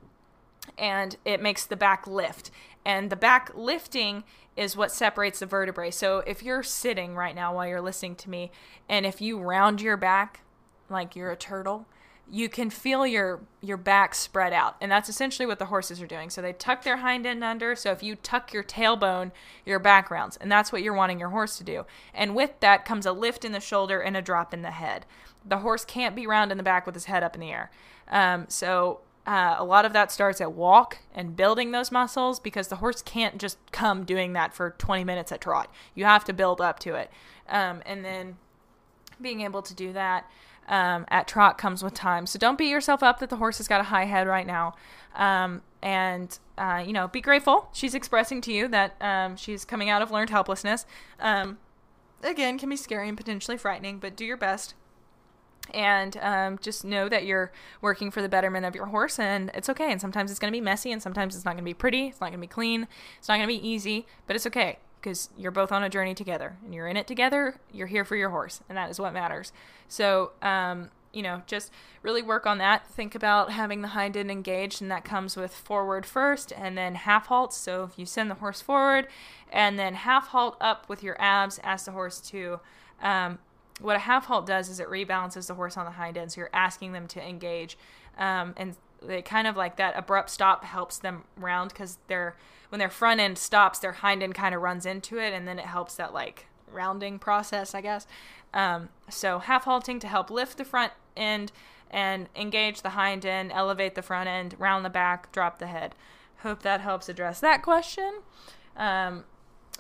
and it makes the back lift. And the back lifting is what separates the vertebrae. So if you're sitting right now while you're listening to me, and if you round your back like you're a turtle, you can feel your your back spread out. And that's essentially what the horses are doing. So they tuck their hind end under. So if you tuck your tailbone your back rounds. And that's what you're wanting your horse to do. And with that comes a lift in the shoulder and a drop in the head. The horse can't be round in the back with his head up in the air. Um, so uh, a lot of that starts at walk and building those muscles because the horse can't just come doing that for 20 minutes at trot. You have to build up to it. Um, and then being able to do that um, at trot comes with time. So don't beat yourself up that the horse has got a high head right now. Um, and, uh, you know, be grateful. She's expressing to you that um, she's coming out of learned helplessness. Um, again, can be scary and potentially frightening, but do your best. And um, just know that you're working for the betterment of your horse, and it's okay. And sometimes it's going to be messy, and sometimes it's not going to be pretty. It's not going to be clean. It's not going to be easy, but it's okay because you're both on a journey together and you're in it together. You're here for your horse, and that is what matters. So, um, you know, just really work on that. Think about having the hind end engaged, and that comes with forward first and then half halt. So, if you send the horse forward and then half halt up with your abs, ask the horse to. Um, what a half halt does is it rebalances the horse on the hind end. So, you're asking them to engage. Um, and they kind of like that abrupt stop helps them round because they're when their front end stops, their hind end kind of runs into it, and then it helps that like rounding process, I guess. Um, so half halting to help lift the front end and engage the hind end, elevate the front end, round the back, drop the head. Hope that helps address that question. Um,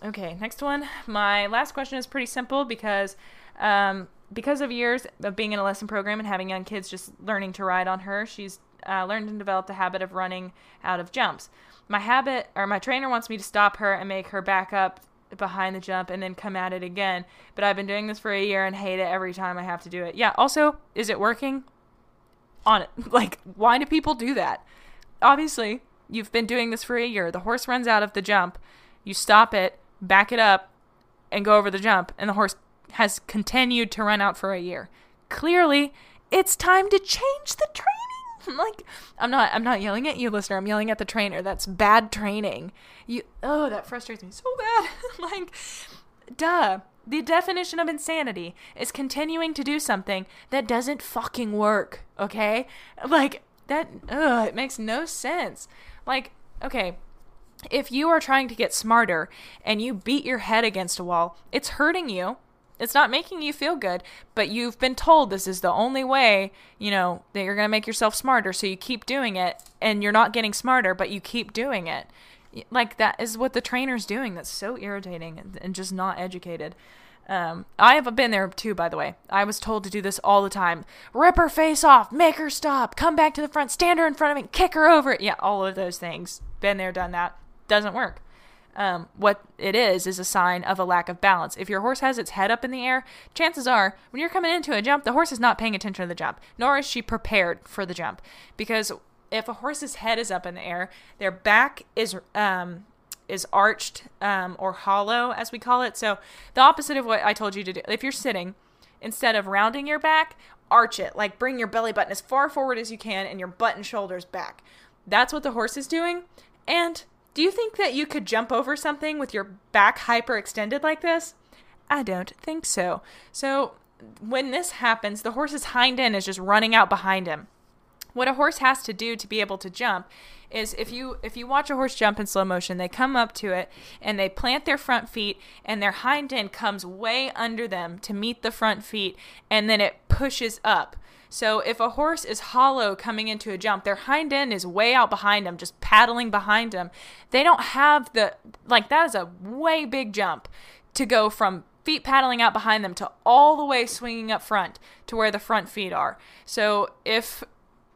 okay, next one. My last question is pretty simple because um, because of years of being in a lesson program and having young kids just learning to ride on her, she's uh, learned and developed a habit of running out of jumps my habit or my trainer wants me to stop her and make her back up behind the jump and then come at it again. But I've been doing this for a year and hate it every time I have to do it. Yeah, also, is it working? On it. *laughs* Like, why do people do that? Obviously, you've been doing this for a year. The horse runs out of the jump. You stop it, back it up, and go over the jump, and the horse has continued to run out for a year. Clearly, it's time to change the training. *laughs* like I'm not I'm not yelling at you, listener. I'm yelling at the trainer. That's bad training. You oh, that frustrates me so bad. *laughs* like duh. The definition of insanity is continuing to do something that doesn't fucking work, okay? Like that ugh, it makes no sense. Like, okay, if you are trying to get smarter and you beat your head against a wall, it's hurting you it's not making you feel good, but you've been told this is the only way, you know, that you're going to make yourself smarter. So you keep doing it and you're not getting smarter, but you keep doing it. Like that is what the trainer's doing. That's so irritating and, just not educated. Um, I have been there too, by the way. I was told to do this all the time. Rip her face off, make her stop, come back to the front, stand her in front of me, kick her over. Yeah, all of those things. Been there, done that. Doesn't work um, what it is is a sign of a lack of balance. If your horse has its head up in the air, chances are when you're coming into a jump, the horse is not paying attention to the jump, nor is she prepared for the jump. Because if a horse's head is up in the air, their back is um, is arched um, or hollow, as we call it. So the opposite of what I told you to do. If you're sitting, instead of rounding your back, arch it. Like bring your belly button as far forward as you can and your butt and shoulders back. That's what the horse is doing. And do you think that you could jump over something with your back hyperextended like this? I don't think so. So, when this happens, the horse's hind end is just running out behind him. What a horse has to do to be able to jump is if you if you watch a horse jump in slow motion, they come up to it and they plant their front feet and their hind end comes way under them to meet the front feet and then it pushes up. So if a horse is hollow coming into a jump, their hind end is way out behind them, just paddling behind them. They don't have the, like, that is a way big jump to go from feet paddling out behind them to all the way swinging up front to where the front feet are. So if,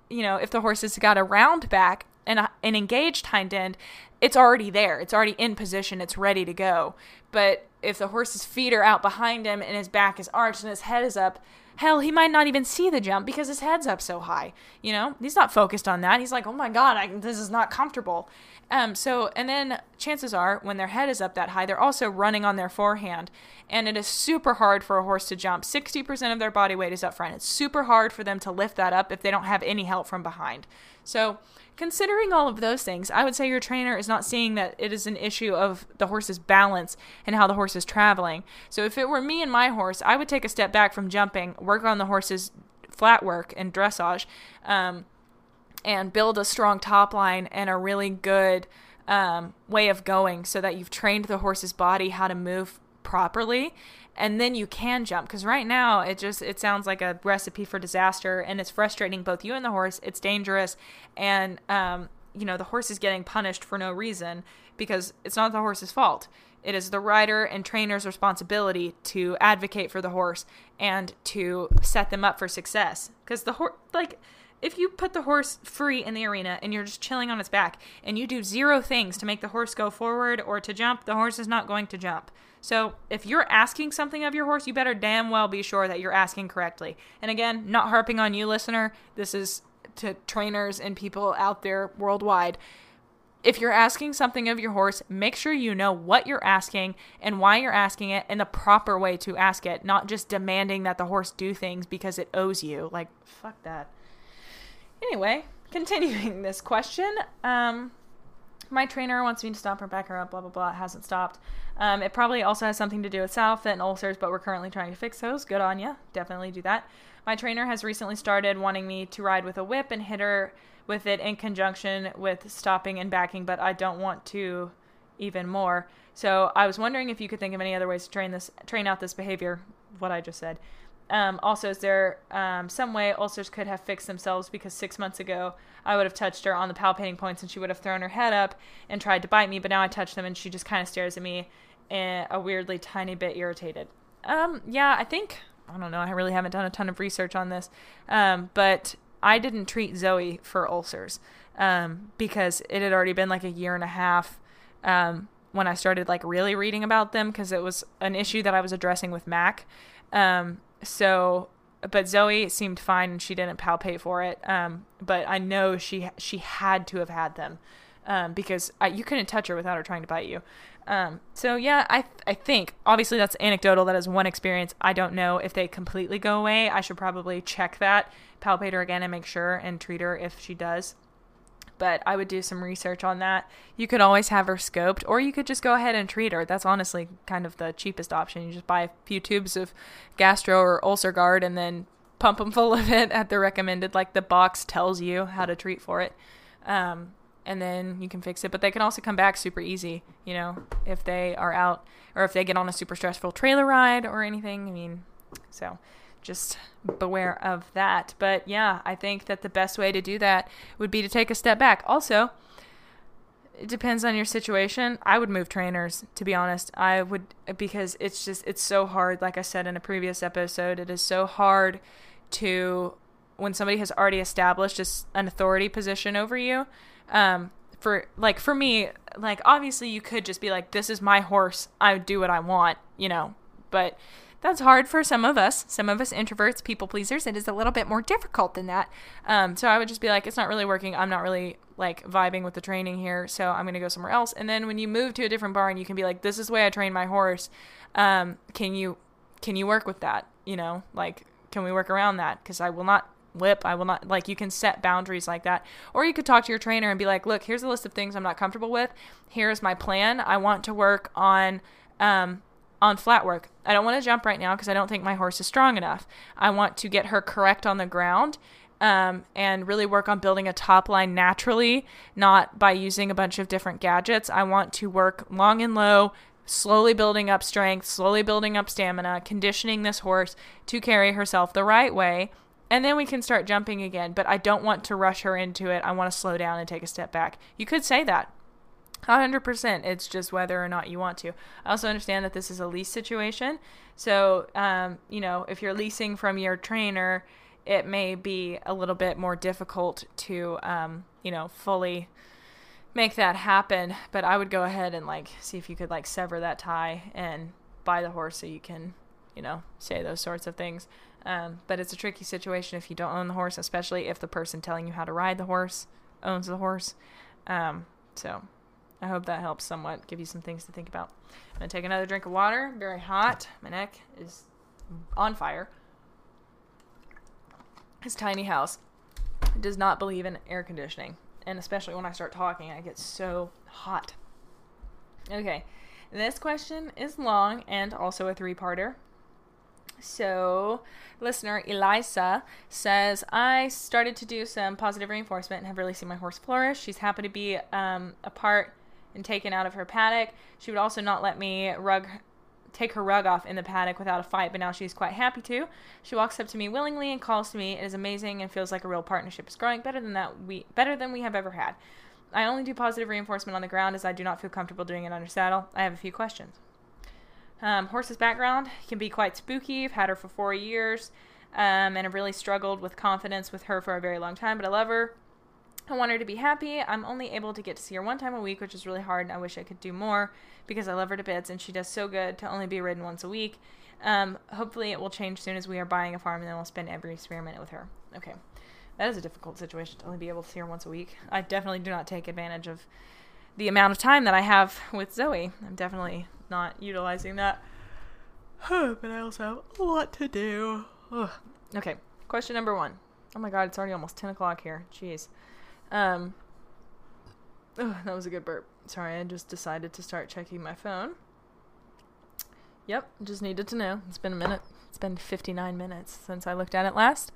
you know, if the horse has got a round back and an engaged hind end, it's already there. It's already in position. It's ready to go. But if the horse's feet are out behind him and his back is arched and his head is up, Hell, he might not even see the jump because his head's up so high. You know, he's not focused on that. He's like, oh my God, I, this is not comfortable. Um, so, and then chances are when their head is up that high, they're also running on their forehand. And it is super hard for a horse to jump. 60% of their body weight is up front. It's super hard for them to lift that up if they don't have any help from behind. So, considering all of those things, I would say your trainer is not seeing that it is an issue of the horse's balance and how the horse is traveling. So if it were me and my horse, I would take a step back from jumping, work on the horse's flat work and dressage, um, and build a strong top line and a really good um, way of going so that you've trained the horse's body how to move properly and then you can jump because right now it just it sounds like a recipe for disaster and it's frustrating both you and the horse. It's dangerous and um, you know the horse is getting punished for no reason because it's not the horse's fault. It is the rider and trainer's responsibility to advocate for the horse and to set them up for success. Because the horse like if you put the horse free in the arena and you're just chilling on its back and you do zero things to make the horse go forward or to jump, the horse is not going to jump. So if you're asking something of your horse, you better damn well be sure that you're asking correctly. And again, not harping on you, listener. This is to trainers and people out there worldwide. If you're asking something of your horse, make sure you know what you're asking and why you're asking it and the proper way to ask it, not just demanding that the horse do things because it owes you. Like, fuck that. Anyway, *laughs* continuing this question. Um, my trainer wants me to stop her, back her up, blah, blah, blah. It hasn't stopped. Um, it probably also has something to do with sow and ulcers, but we're currently trying to fix those. Good on you. Definitely do that. My trainer has recently started wanting me to ride with a whip and hit her with it in conjunction with stopping and backing, but I don't want to even more. So I was wondering if you could think of any other ways to train this, train out this behavior, what I just said. Um, also, is there um, some way ulcers could have fixed themselves because six months ago I would have touched her on the palpating points and she would have thrown her head up and tried to bite me, but now I touch them and she just kind of stares at me a weirdly tiny bit irritated. Um, yeah, I think I don't know. I really haven't done a ton of research on this, um, but I didn't treat Zoe for ulcers um, because it had already been like a year and a half um, when I started like really reading about them because it was an issue that I was addressing with Mac. Um, so but Zoe seemed fine and she didn't palpate for it. Um, but I know she she had to have had them um, because I, you couldn't touch her without her trying to bite you. Um, so yeah, I I think obviously that's anecdotal. That is one experience. I don't know if they completely go away. I should probably check that, palpate her again, and make sure and treat her if she does but I would do some research on that. You could always have her scoped, or you could just go ahead and treat her. That's honestly kind of the cheapest option. You just buy a few tubes of gastro or UlcerGard and then pump them full of it at the recommended, like the box tells you how to treat for it. Um, and then you can fix it. But they can also come back super easy, you know, if they are out or if they get on a super stressful trailer ride or anything. I mean, so just beware of that. But yeah, I think that the best way to do that would be to take a step back. Also, it depends on your situation. I would move trainers, to be honest. I would because it's just it's so hard. Like I said in a previous episode, it is so hard to when somebody has already established an authority position over you. Um, for like for me, like obviously you could just be like, "This is my horse. I do what I want," you know. But that's hard for some of us. Some of us introverts, people pleasers, it is a little bit more difficult than that. Um, so I would just be like, it's not really working. I'm not really like vibing with the training here, so I'm gonna go somewhere else. And then when you move to a different barn, you can be like, this is the way I train my horse. Um, can you can you work with that? You know, like can we work around that? Because I will not whip. I will not like you can set boundaries like that. Or you could talk to your trainer and be like, "Look, here's a list of things I'm not comfortable with. Here's my plan. I want to work on um on flat work. I don't want to jump right now because I don't think my horse is strong enough. I want to get her correct on the ground um, and really work on building a top line naturally, not by using a bunch of different gadgets. I want to work long and low, slowly building up strength, slowly building up stamina, conditioning this horse to carry herself the right way. And then we can start jumping again. But I don't want to rush her into it. I want to slow down and take a step back. You could say that. 100%. It's just whether or not you want to. I also understand that this is a lease situation. So, um, you know, if you're leasing from your trainer, it may be a little bit more difficult to, um, you know, fully make that happen. But I would go ahead and, like, see if you could, like, sever that tie and buy the horse so you can, you know, say those sorts of things. Um, but it's a tricky situation if you don't own the horse, especially if the person telling you how to ride the horse owns the horse. Um, so I hope that helps somewhat, give you some things to think about. I'm going to take another drink of water. Very hot. My neck is on fire. His tiny house does not believe in air conditioning. And especially when I start talking, I get so hot. Okay, this question is long and also a three parter. So, listener Eliza says, I started to do some positive reinforcement and have really seen my horse flourish. She's happy to be um, a part and taken out of her paddock. She would also not let me rug take her rug off in the paddock without a fight, but now she's quite happy to. She walks up to me willingly and calls to me. It is amazing and feels like a real partnership is growing better than that we better than we have ever had. I only do positive reinforcement on the ground as I do not feel comfortable doing it under saddle. I have a few questions. Um, horse's background can be quite spooky. I've had her for four years um, and have really struggled with confidence with her for a very long time, but I love her. I want her to be happy. I'm only able to get to see her one time a week, which is really hard, and I wish I could do more because I love her to bits, and she does so good to only be ridden once a week. Um, hopefully, it will change soon as we are buying a farm, and then we'll spend every spare minute with her. Okay, that is a difficult situation to only be able to see her once a week. I definitely do not take advantage of the amount of time that I have with Zoe. I'm definitely not utilizing that. *sighs* but I also have a lot to do. Okay, question number one. Oh my god, it's already almost 10 o'clock here. Jeez. Um, oh, that was a good burp. Sorry, I just decided to start checking my phone. Yep, just needed to know. It's been a minute. It's been 59 minutes since I looked at it last.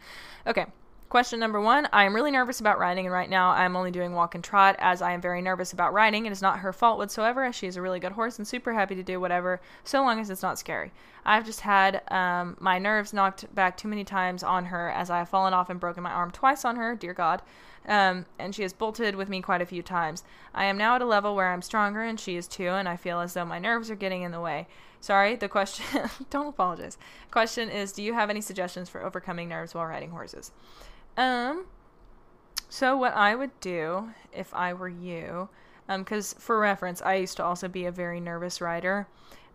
Okay, Question number one I am really nervous about riding, and right now I'm only doing walk and trot as I am very nervous about riding. It is not her fault whatsoever, as she is a really good horse and super happy to do whatever, so long as it's not scary. I've just had um, my nerves knocked back too many times on her as I have fallen off and broken my arm twice on her, dear God. Um, and she has bolted with me quite a few times. I am now at a level where I'm stronger, and she is too, and I feel as though my nerves are getting in the way. Sorry, the question, *laughs* don't apologize. Question is Do you have any suggestions for overcoming nerves while riding horses? Um, so what I would do if I were you, um, because for reference, I used to also be a very nervous rider.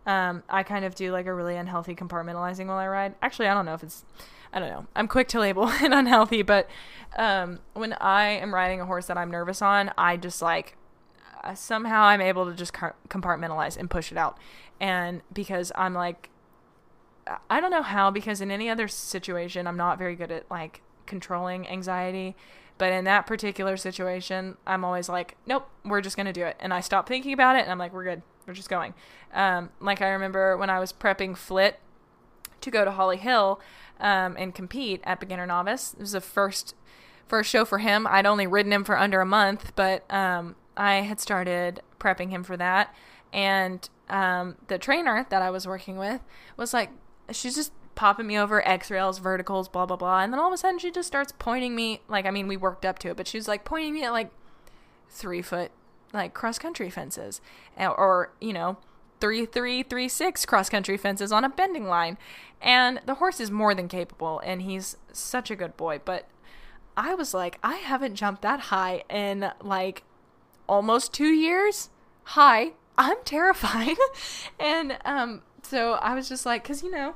Um, I kind of do like a really unhealthy compartmentalizing while I ride. Actually, I don't know if it's, I don't know. I'm quick to label *laughs* it unhealthy, but um, when I am riding a horse that I'm nervous on, I just like uh, somehow I'm able to just compartmentalize and push it out. And because I'm like, I don't know how, because in any other situation, I'm not very good at like controlling anxiety. But in that particular situation, I'm always like, nope, we're just going to do it. And I stop thinking about it and I'm like, we're good. We're just going. Um, like I remember when I was prepping Flit to go to Holly Hill um, and compete at Beginner Novice. It was the first first show for him. I'd only ridden him for under a month, but um, I had started prepping him for that. And um, the trainer that I was working with was like, she's just popping me over X rails, verticals, blah, blah, blah. And then all of a sudden she just starts pointing me, like, I mean, we worked up to it, but she was like pointing me at like three foot, like cross country fences or, you know, three, three, three, six cross country fences on a bending line. And the horse is more than capable and he's such a good boy. But I was like, I haven't jumped that high in like almost two years. Hi, I'm terrified. *laughs* and, um, so I was just like, cause you know,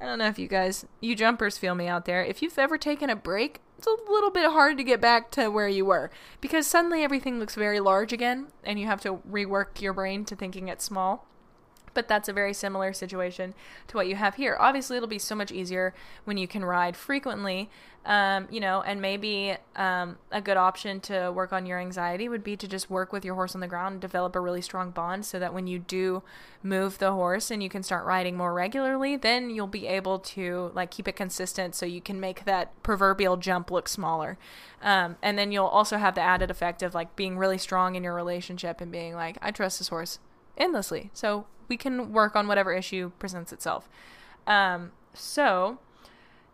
I don't know if you guys, you jumpers feel me out there. If you've ever taken a break, it's a little bit hard to get back to where you were because suddenly everything looks very large again and you have to rework your brain to thinking it's small but that's a very similar situation to what you have here. Obviously, it'll be so much easier when you can ride frequently, um, you know, and maybe um, a good option to work on your anxiety would be to just work with your horse on the ground and develop a really strong bond so that when you do move the horse and you can start riding more regularly, then you'll be able to like keep it consistent so you can make that proverbial jump look smaller. Um, and then you'll also have the added effect of like being really strong in your relationship and being like, I trust this horse endlessly. So we can work on whatever issue presents itself. Um, so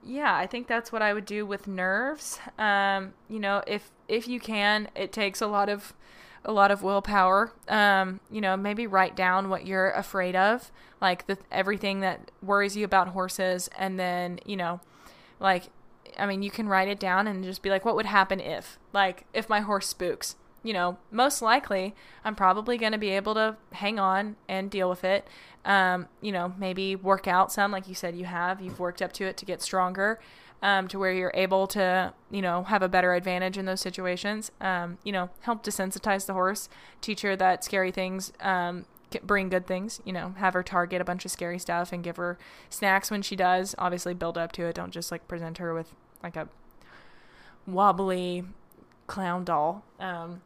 yeah, I think that's what I would do with nerves. Um, you know, if if you can, it takes a lot of a lot of willpower. Um, you know, maybe write down what you're afraid of, like the everything that worries you about horses, and then you know, like, I mean, you can write it down and just be like, what would happen if, like, if my horse spooks? You know, most likely I'm probably going to be able to hang on and deal with it. Um, you know, maybe work out some, like you said you have. You've worked up to it to get stronger, um, to where you're able to, you know, have a better advantage in those situations. Um, you know, help desensitize the horse, teach her that scary things um, bring good things. You know, have her target a bunch of scary stuff and give her snacks when she does. Obviously, build up to it. Don't just like present her with like a wobbly clown doll. Um,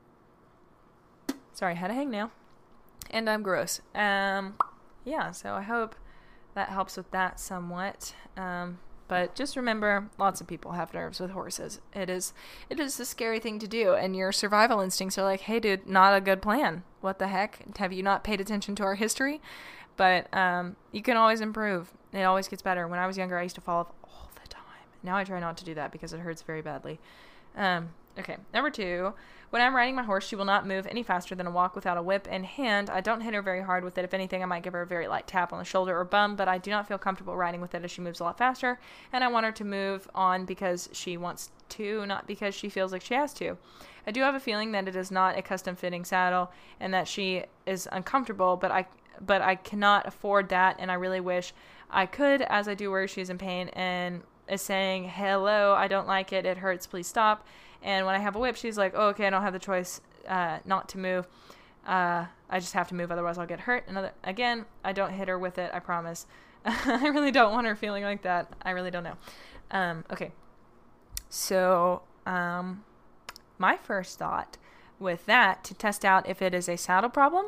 Sorry, I had a hangnail. And I'm gross. Um, yeah, so I hope that helps with that somewhat. Um, but just remember, lots of people have nerves with horses. It is it is a scary thing to do, and your survival instincts are like, "Hey, dude, not a good plan. What the heck? Have you not paid attention to our history?" But um, you can always improve. It always gets better. When I was younger, I used to fall off all the time. Now I try not to do that because it hurts very badly. Um, okay, number two. When I'm riding my horse, she will not move any faster than a walk without a whip in hand. I don't hit her very hard with it. If anything, I might give her a very light tap on the shoulder or bum, but I do not feel comfortable riding with it as she moves a lot faster. And I want her to move on because she wants to, not because she feels like she has to. I do have a feeling that it is not a custom fitting saddle and that she is uncomfortable, but I but I cannot afford that and I really wish I could as I do worry she's in pain and is saying, "Hello, I don't like it. It hurts. Please stop." And when I have a whip, she's like, oh, okay, I don't have the choice uh, not to move. Uh, I just have to move, otherwise I'll get hurt. Another again, I don't hit her with it. I promise. *laughs* I really don't want her feeling like that. I really don't know. Um, okay, so um, my first thought with that to test out if it is a saddle problem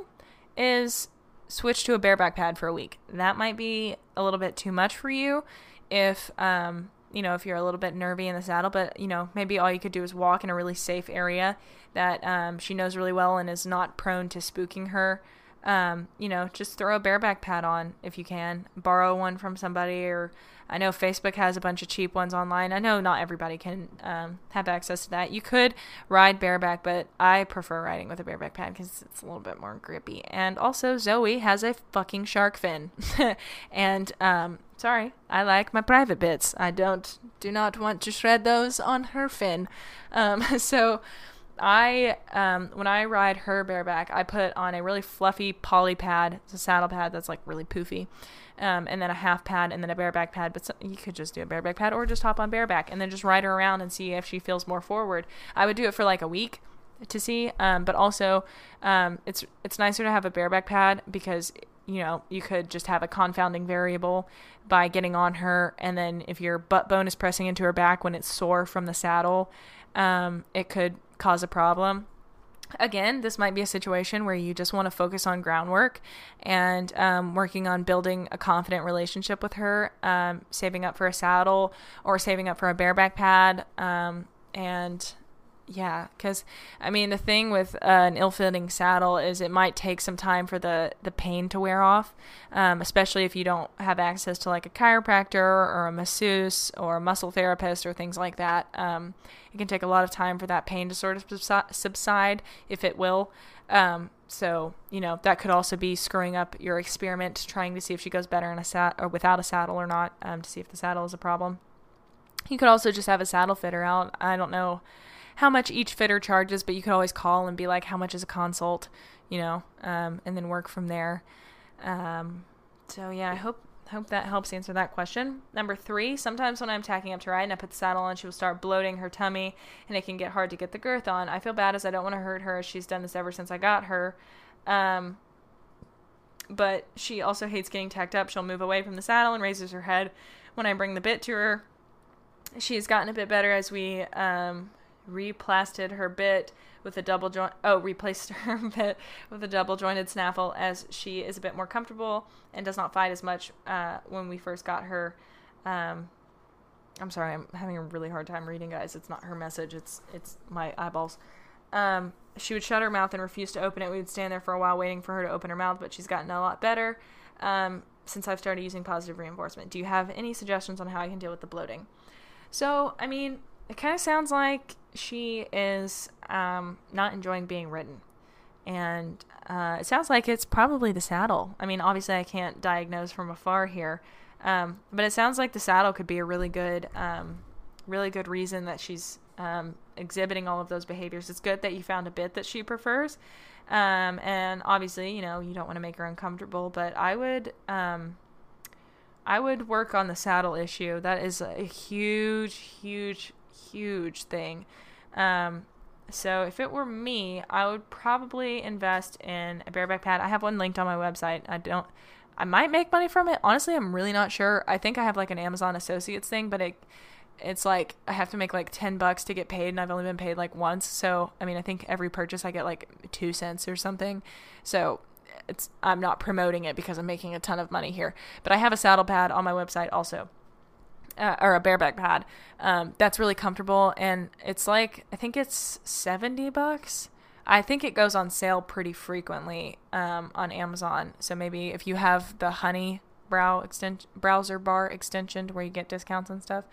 is switch to a bareback pad for a week. That might be a little bit too much for you if um, you know, if you're a little bit nervy in the saddle, but you know, maybe all you could do is walk in a really safe area that um, she knows really well and is not prone to spooking her. Um, you know, just throw a bareback pad on if you can. Borrow one from somebody, or I know Facebook has a bunch of cheap ones online. I know not everybody can um, have access to that. You could ride bareback, but I prefer riding with a bareback pad because it's a little bit more grippy. And also, Zoe has a fucking shark fin, *laughs* and um, Sorry, I like my private bits. I don't do not want to shred those on her fin. Um, *laughs* so I um, when I ride her bareback, I put on a really fluffy poly pad. It's a saddle pad that's like really poofy. Um, and then a half pad and then a bareback pad. But you could just do a bareback pad or just hop on bareback and then just ride her around and see if she feels more forward. I would do it for like a week to see. Um, but also, um, it's it's nicer to have a bareback pad because you know, you could just have a confounding variable by getting on her, and then if your butt bone is pressing into her back when it's sore from the saddle, um, it could cause a problem. Again, this might be a situation where you just want to focus on groundwork and um, working on building a confident relationship with her, um, saving up for a saddle or saving up for a bareback pad, um, and yeah, because I mean the thing with uh, an ill-fitting saddle is it might take some time for the the pain to wear off, um, especially if you don't have access to like a chiropractor or a masseuse or a muscle therapist or things like that. Um, it can take a lot of time for that pain to sort of subside, if it will. Um, so you know that could also be screwing up your experiment, trying to see if she goes better in a sat or without a saddle or not, um, to see if the saddle is a problem. You could also just have a saddle fitter out. I don't know how much each fitter charges, but you could always call and be like, how much is a consult, you know, um, and then work from there. Um, so yeah, I hope hope that helps answer that question. Number three, sometimes when I'm tacking up to ride and I put the saddle on, she will start bloating her tummy, and it can get hard to get the girth on. I feel bad as I don't want to hurt her. As she's done this ever since I got her. Um, but she also hates getting tacked up. She'll move away from the saddle and raises her head when I bring the bit to her. She has gotten a bit better as we um, replasted her bit with a double joint oh replaced *laughs* her bit with a double jointed snaffle as she is a bit more comfortable and does not fight as much uh, when we first got her. Um, i'm sorry i'm having a really hard time reading guys. It's not her message. It's it's my eyeballs. Um, she would shut her mouth and refuse to open it. We would stand there for a while waiting for her to open her mouth but she's gotten a lot better um, since i've started using positive reinforcement. Do you have any suggestions on how i can deal with the bloating? So i mean it kind of sounds like she is um, not enjoying being ridden. And uh, it sounds like it's probably the saddle. I mean, obviously, I can't diagnose from afar here, um, but it sounds like the saddle could be a really good, um, really good reason that she's um, exhibiting all of those behaviors. It's good that you found a bit that she prefers, um, and obviously, you know, you don't want to make her uncomfortable. But I would, um, I would work on the saddle issue. That is a huge, huge huge thing. Um, so if it were me, I would probably invest in a bareback pad. I have one linked on my website. I don't. I might make money from it. Honestly, I'm really not sure. I think I have like an Amazon Associates thing, but it it's like I have to make like 10 bucks to get paid and I've only been paid like once. So, I mean, I think every purchase I get like 2 cents or something. So, it's I'm not promoting it because I'm making a ton of money here. But I have a saddle pad on my website also. Uh, or a bareback pad. Um, that's really comfortable and it's like I think it's 70 bucks. I think it goes on sale pretty frequently um, on Amazon. So maybe if you have the honey brow extension browser bar extension where you get discounts and stuff,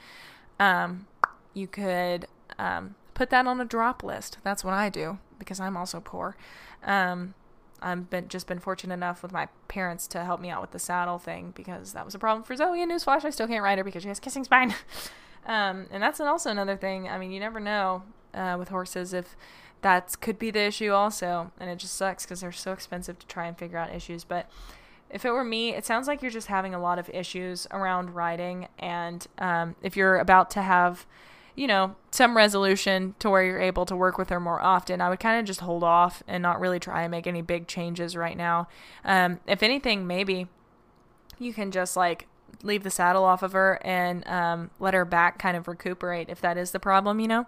um, you could um, put that on a drop list. That's what I do because I'm also poor. Um, I've been just been fortunate enough with my parents to help me out with the saddle thing because that was a problem for Zoe. And newsflash, I still can't ride her because she has kissing spine. *laughs* um, and that's also another thing. I mean, you never know uh, with horses if that could be the issue also, and it just sucks because they're so expensive to try and figure out issues. But if it were me, it sounds like you're just having a lot of issues around riding, and um, if you're about to have you know, some resolution to where you're able to work with her more often, I would kind of just hold off and not really try and make any big changes right now. Um, if anything, maybe you can just like leave the saddle off of her and um, let her back kind of recuperate if that is the problem, you know.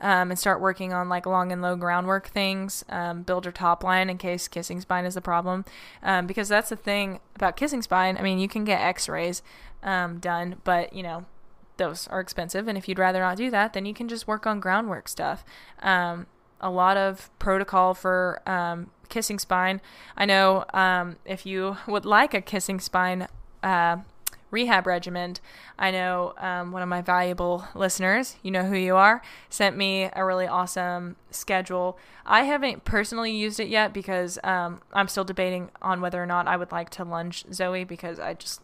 Um, and start working on like long and low groundwork things. Um, build her top line in case kissing spine is the problem, um, because that's the thing about kissing spine. I mean, you can get X-rays um, done, but you know those are expensive. And if you'd rather not do that, then you can just work on groundwork stuff. Um, a lot of protocol for um, kissing spine. I know um, if you would like a kissing spine uh, rehab regimen, I know um, one of my valuable listeners, you know who you are, sent me a really awesome schedule. I haven't personally used it yet because um, I'm still debating on whether or not I would like to lunge Zoe because I just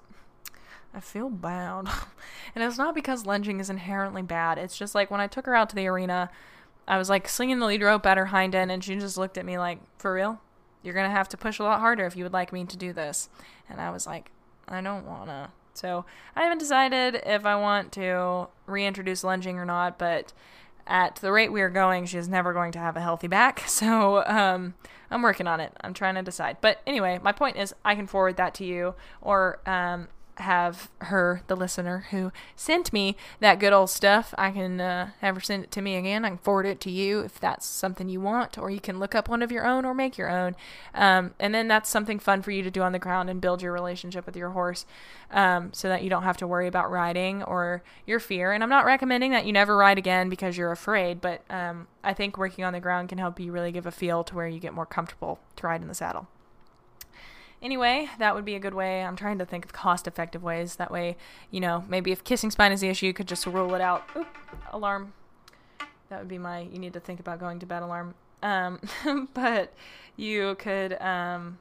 I feel bad. *laughs* and it's not because lunging is inherently bad. It's just like when I took her out to the arena, I was like slinging the lead rope at her hind end, and she just looked at me like, For real? You're going to have to push a lot harder if you would like me to do this. And I was like, I don't want to. So I haven't decided if I want to reintroduce lunging or not, but at the rate we are going, she is never going to have a healthy back. *laughs* So um, I'm working on it. I'm trying to decide. But anyway, my point is I can forward that to you, or um, have her, the listener who sent me that good old stuff, I can uh, have her send it to me again. I can forward it to you if that's something you want, or you can look up one of your own or make your own. Um, and then that's something fun for you to do on the ground and build your relationship with your horse um, so that you don't have to worry about riding or your fear. And I'm not recommending that you never ride again because you're afraid, but um, I think working on the ground can help you really give a feel to where you get more comfortable to ride in the saddle. Anyway, that would be a good way. I'm trying to think of cost effective ways. That way, you know, maybe if kissing spine is the issue, you could just rule it out. Oop, alarm. That would be my you need to think about going to bed alarm. Um, *laughs* but you could um,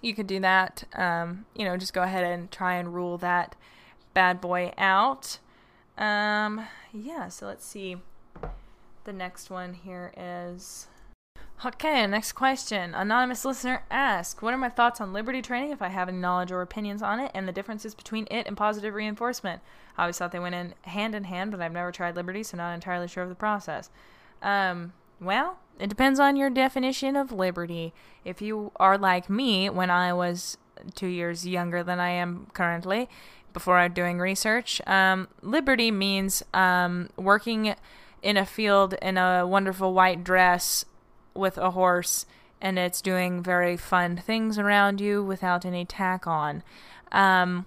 you could do that. Um, you know, just go ahead and try and rule that bad boy out. Um, yeah, so let's see. The next one here is Okay, next question. Anonymous listener asks, What are my thoughts on liberty training if I have any knowledge or opinions on it and the differences between it and positive reinforcement? I always thought they went in hand in hand, but I've never tried liberty, so not entirely sure of the process. Um, well, it depends on your definition of liberty. If you are like me when I was two years younger than I am currently, before I'm doing research, um, liberty means um, working in a field in a wonderful white dress with a horse and it's doing very fun things around you without any tack on. Um,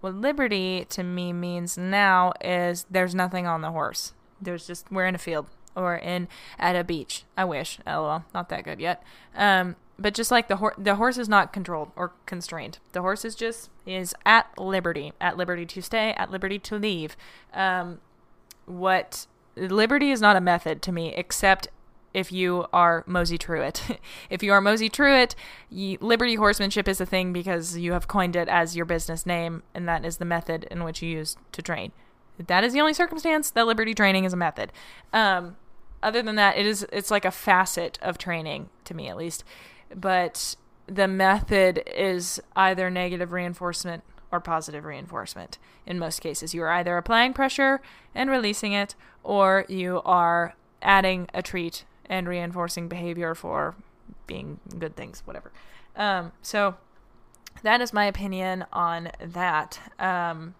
what liberty to me means now is there's nothing on the horse. There's just we're in a field or in at a beach. I wish. LOL, not that good yet. Um, but just like the horse, the horse is not controlled or constrained. The horse is just is at liberty, at liberty to stay, at liberty to leave. Um, what liberty is not a method to me, except if you are Mosey Truitt. *laughs* if you are Mosey Truitt, Liberty Horsemanship is a thing because you have coined it as your business name, and that is the method in which you use to train. That is the only circumstance that Liberty training is a method. Um, other than that, it is it's like a facet of training to me at least. But the method is either negative reinforcement or positive reinforcement. In most cases, you are either applying pressure and releasing it, or you are adding a treat and reinforcing behavior for being good things, whatever. Um, so that is my opinion on that. Um,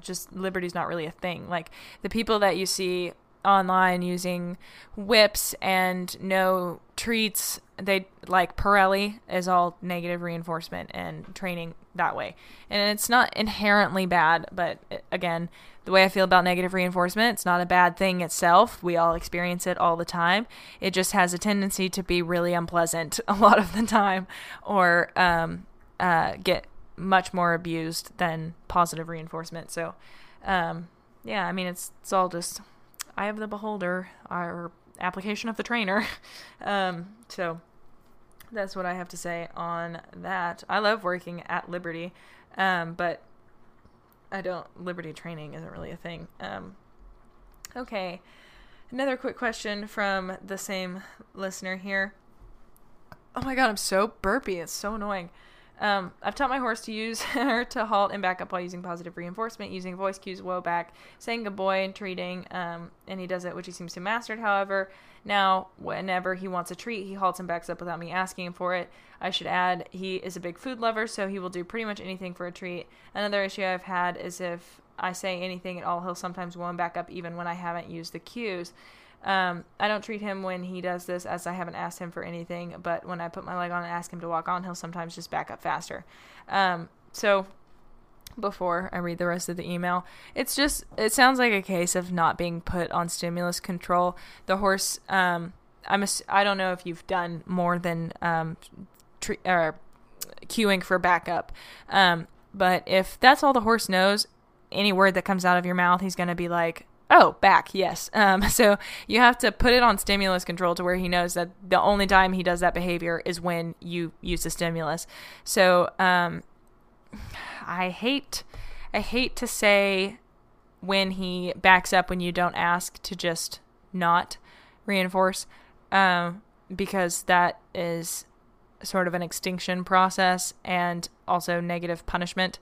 just liberty's not really a thing. Like the people that you see online using whips and no treats. They like Parelli is all negative reinforcement and training that way. And it's not inherently bad, but again, the way I feel about negative reinforcement, it's not a bad thing itself. We all experience it all the time. It just has a tendency to be really unpleasant *laughs* a lot of the time or um, uh, get much more abused than positive reinforcement. So, um, yeah, I mean, it's, it's all just eye of the beholder our application of the trainer. *laughs* um, so that's what I have to say on that. I love working at Liberty, um, but I don't. Liberty training isn't really a thing. Um, okay, another quick question from the same listener here. Oh my god, I'm so burpy. It's so annoying. Um, I've taught my horse to use *laughs* her to halt and back up while using positive reinforcement, using voice cues, whoa back, saying good boy, and treating. Um, and he does it, which he seems to have mastered. However, now whenever he wants a treat, he halts and backs up without me asking him for it. I should add, he is a big food lover, so he will do pretty much anything for a treat. Another issue I've had is if I say anything at all, he'll sometimes and back up even when I haven't used the cues. Um, I don't treat him when he does this as I haven't asked him for anything, but when I put my leg on and ask him to walk on, he'll sometimes just back up faster. Um, so before I read the rest of the email, it's just it sounds like a case of not being put on stimulus control. The horse, um, I'm a, I don't know if you've done more than um, or cueing for backup, um, but if that's all the horse knows, any word that comes out of your mouth, he's gonna be like, Oh, back, yes. Um, *laughs* so you have to put it on stimulus control to where he knows that the only time he does that behavior is when you use the stimulus. So um, I hate, I hate to say when he backs up when you don't ask to just not reinforce, um, because that is sort of an extinction process and also negative punishment.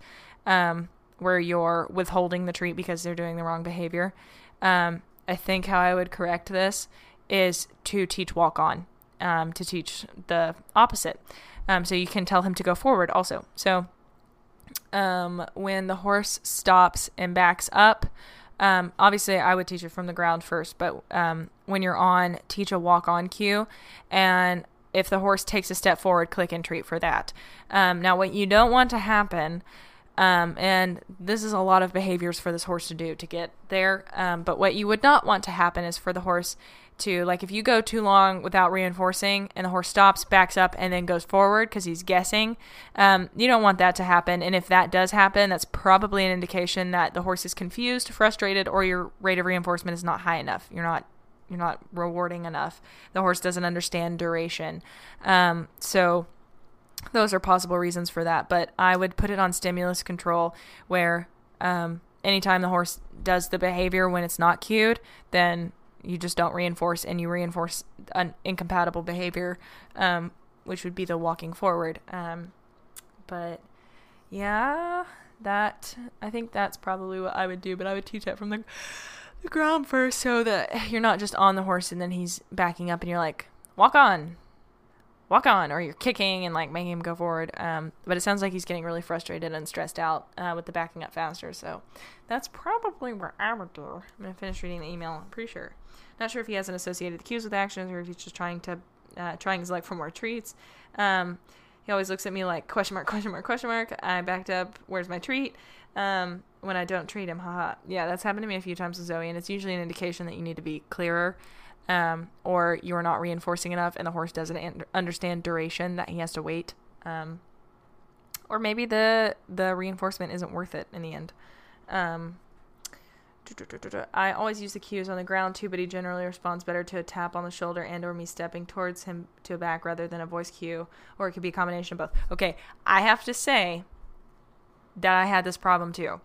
Um, where you're withholding the treat because they're doing the wrong behavior. Um, I think how I would correct this is to teach walk on, um, to teach the opposite. Um, so you can tell him to go forward also. So um, when the horse stops and backs up, um, obviously I would teach it from the ground first, but um, when you're on, teach a walk on cue. And if the horse takes a step forward, click and treat for that. now, what you don't want to happen um, and this is a lot of behaviors for this horse to do to get there. Um, but what you would not want to happen is for the horse to, like, if you go too long without reinforcing and the horse stops, backs up, and then goes forward because he's guessing, um, you don't want that to happen. And if that does happen, that's probably an indication that the horse is confused, frustrated, or your rate of reinforcement is not high enough. You're not you're not rewarding enough. The horse doesn't understand duration. Um, so those are possible reasons for that. But I would put it on stimulus control where um, anytime the horse does the behavior when it's not cued, then you just don't reinforce and you reinforce an incompatible behavior, um, which would be the walking forward. Um, but yeah, that I think that's probably what I would do. But I would teach that from the the ground first, so that you're not just on the horse and then he's backing up and you're like, walk on, walk on or you're kicking and like making him go forward. Um, but it sounds like he's getting really frustrated and stressed out uh, with the backing up faster. So that's probably where I would do. I'm to finish reading the email. I'm pretty sure. Not sure if he hasn't associated the cues with actions or if he's just trying to, uh, trying his luck for more treats. Um, he always looks at me like question mark, question mark, question mark. I backed up. Where's my treat? Um, when I don't treat him, haha. Yeah, that's happened to me a few times with Zoe, and it's usually an indication that you need to be clearer um, or you're not reinforcing enough and the horse doesn't understand duration that he has to wait. Um, or maybe the the reinforcement isn't worth it in the end. Um, I always use the cues on the ground too, but he generally responds better to a tap on the shoulder and or me stepping towards him to a back rather than a voice cue, or it could be a combination of both. Okay, I have to say that I had this problem too.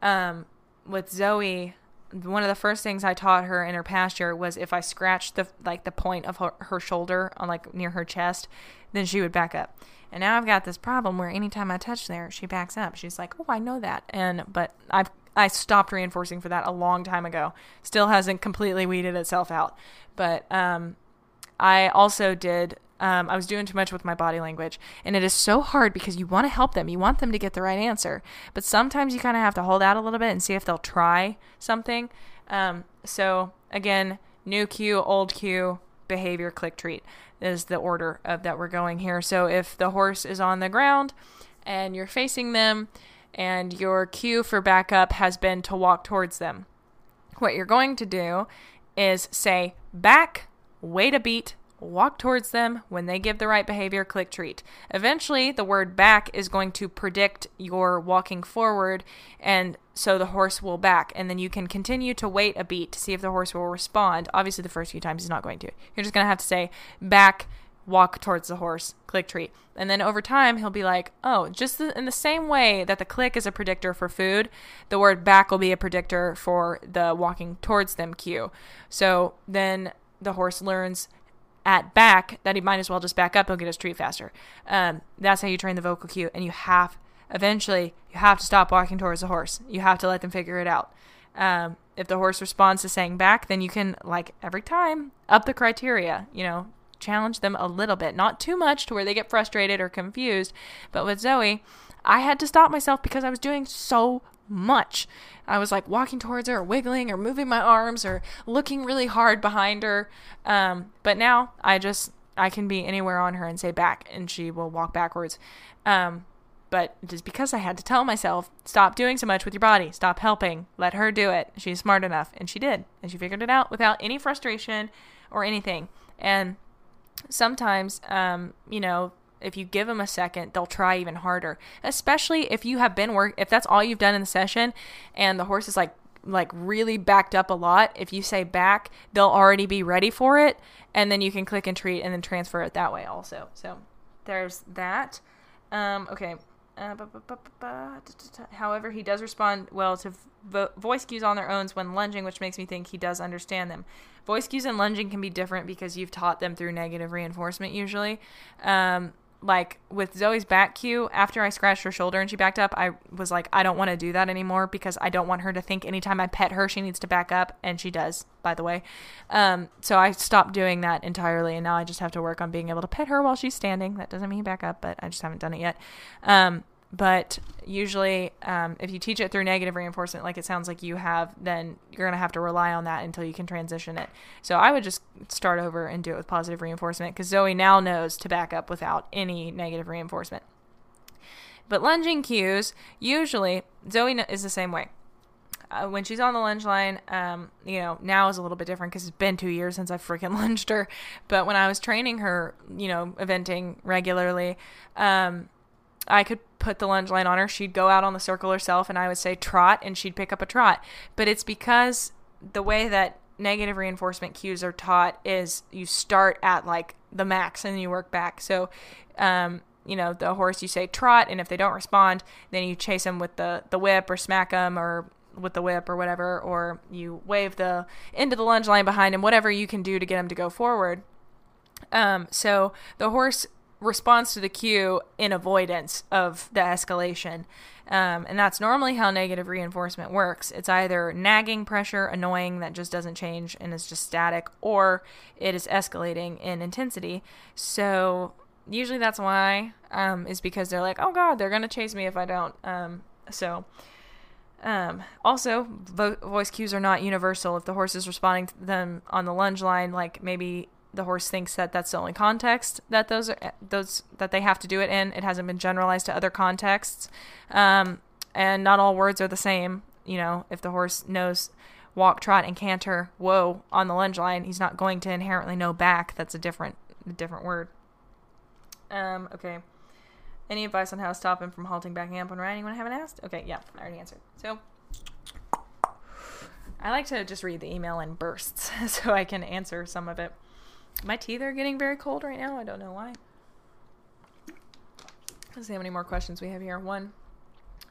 Um, with Zoe, one of the first things I taught her in her pasture was if I scratched the like the point of her, her shoulder on like near her chest, then she would back up. And now I've got this problem where anytime I touch there, she backs up. She's like, "Oh, I know that." And but I've I stopped reinforcing for that a long time ago. Still hasn't completely weeded itself out. But um, I also did Um, I was doing too much with my body language. And it is so hard because you want to help them. You want them to get the right answer. But sometimes you kind of have to hold out a little bit and see if they'll try something. Um, so, again, new cue, old cue, behavior, click, treat is the order of that we're going here. So, if the horse is on the ground and you're facing them, and your cue for backup has been to walk towards them. What you're going to do is say back, wait a beat, walk towards them. When they give the right behavior, click treat. Eventually, the word back is going to predict your walking forward, and so the horse will back. And then you can continue to wait a beat to see if the horse will respond. Obviously, the first few times he's not going to. You're just going to have to say back, walk towards the horse, click treat. And then over time, he'll be like, oh, just in the same way that the click is a predictor for food, the word back will be a predictor for the walking towards them cue. So then the horse learns at back that he might as well just back up and get his treat faster. Um, that's how you train the vocal cue. And you have, eventually, you have to stop walking towards the horse. You have to let them figure it out. Um, if the horse responds to saying back, then you can, like every time, up the criteria. You know, challenge them a little bit, not too much to where they get frustrated or confused. But with Zoe, I had to stop myself because I was doing so much. I was like walking towards her, or wiggling, or moving my arms, or looking really hard behind her. Um, but now I just I can be anywhere on her and say back, and she will walk backwards. Um, but just because I had to tell myself, stop doing so much with your body, stop helping, let her do it. She's smart enough, and she did, and she figured it out without any frustration or anything. And sometimes, um, you know, if you give them a second, they'll try even harder. Especially if you have been work, if that's all you've done in the session, and the horse is like like really backed up a lot. If you say back, they'll already be ready for it, and then you can click and treat and then transfer it that way also. So there's that. Um, okay. Uh, however, he does respond well to vo- voice cues on their own when lunging, which makes me think he does understand them. Voice cues and lunging can be different because you've taught them through negative reinforcement usually. Um, like with Zoe's back cue, after I scratched her shoulder and she backed up, I was like, I don't want to do that anymore because I don't want her to think anytime I pet her, she needs to back up. And she does, by the way. Um, so I stopped doing that entirely. And now I just have to work on being able to pet her while she's standing. That doesn't mean back up, but I just haven't done it yet. Um, but usually um, if you teach it through negative reinforcement like it sounds like you have then you're going to have to rely on that until you can transition it. So i would just start over and do it with positive reinforcement because zoe now knows to back up without any negative reinforcement. But lunging cues usually zoe is the same way. Uh, when she's on the lunge line, um, you know, now is a little bit different because it's been two years since I freaking *laughs* lunged her. But when I was training her, you know, eventing regularly, um, I could put the lunge line on her. She'd go out on the circle herself, and I would say trot, and she'd pick up a trot. But it's because the way that negative reinforcement cues are taught is you start at like the max and you work back. So, um, you know, the horse you say trot, and if they don't respond, then you chase them with the the whip or smack them or with the whip or whatever, or you wave the into the lunge line behind him, whatever you can do to get him to go forward. Um, so the horse responds to the cue in avoidance of the escalation. Um, and that's normally how negative reinforcement works. It's either nagging pressure, annoying, that just doesn't change and is just static, or it is escalating in intensity. So usually that's why, um, is because they're like, oh God, they're going to chase me if I don't. Um, so. Um, also, vo- voice cues are not universal. If the horse is responding to them on the lunge line, like maybe the horse thinks that that's the only context that those are those that they have to do it in. It hasn't been generalized to other contexts, um, and not all words are the same. You know, if the horse knows walk, trot, and canter, whoa, on the lunge line, he's not going to inherently know back. That's a different a different word. Um, okay. Any advice on how to stop him from halting, backing up when riding? when I haven't asked? Okay, yeah, I already answered. So. I like to just read the email in bursts *laughs* so I can answer some of it. My teeth are getting very cold right now. I don't know why. Let's see how many more questions we have here. One,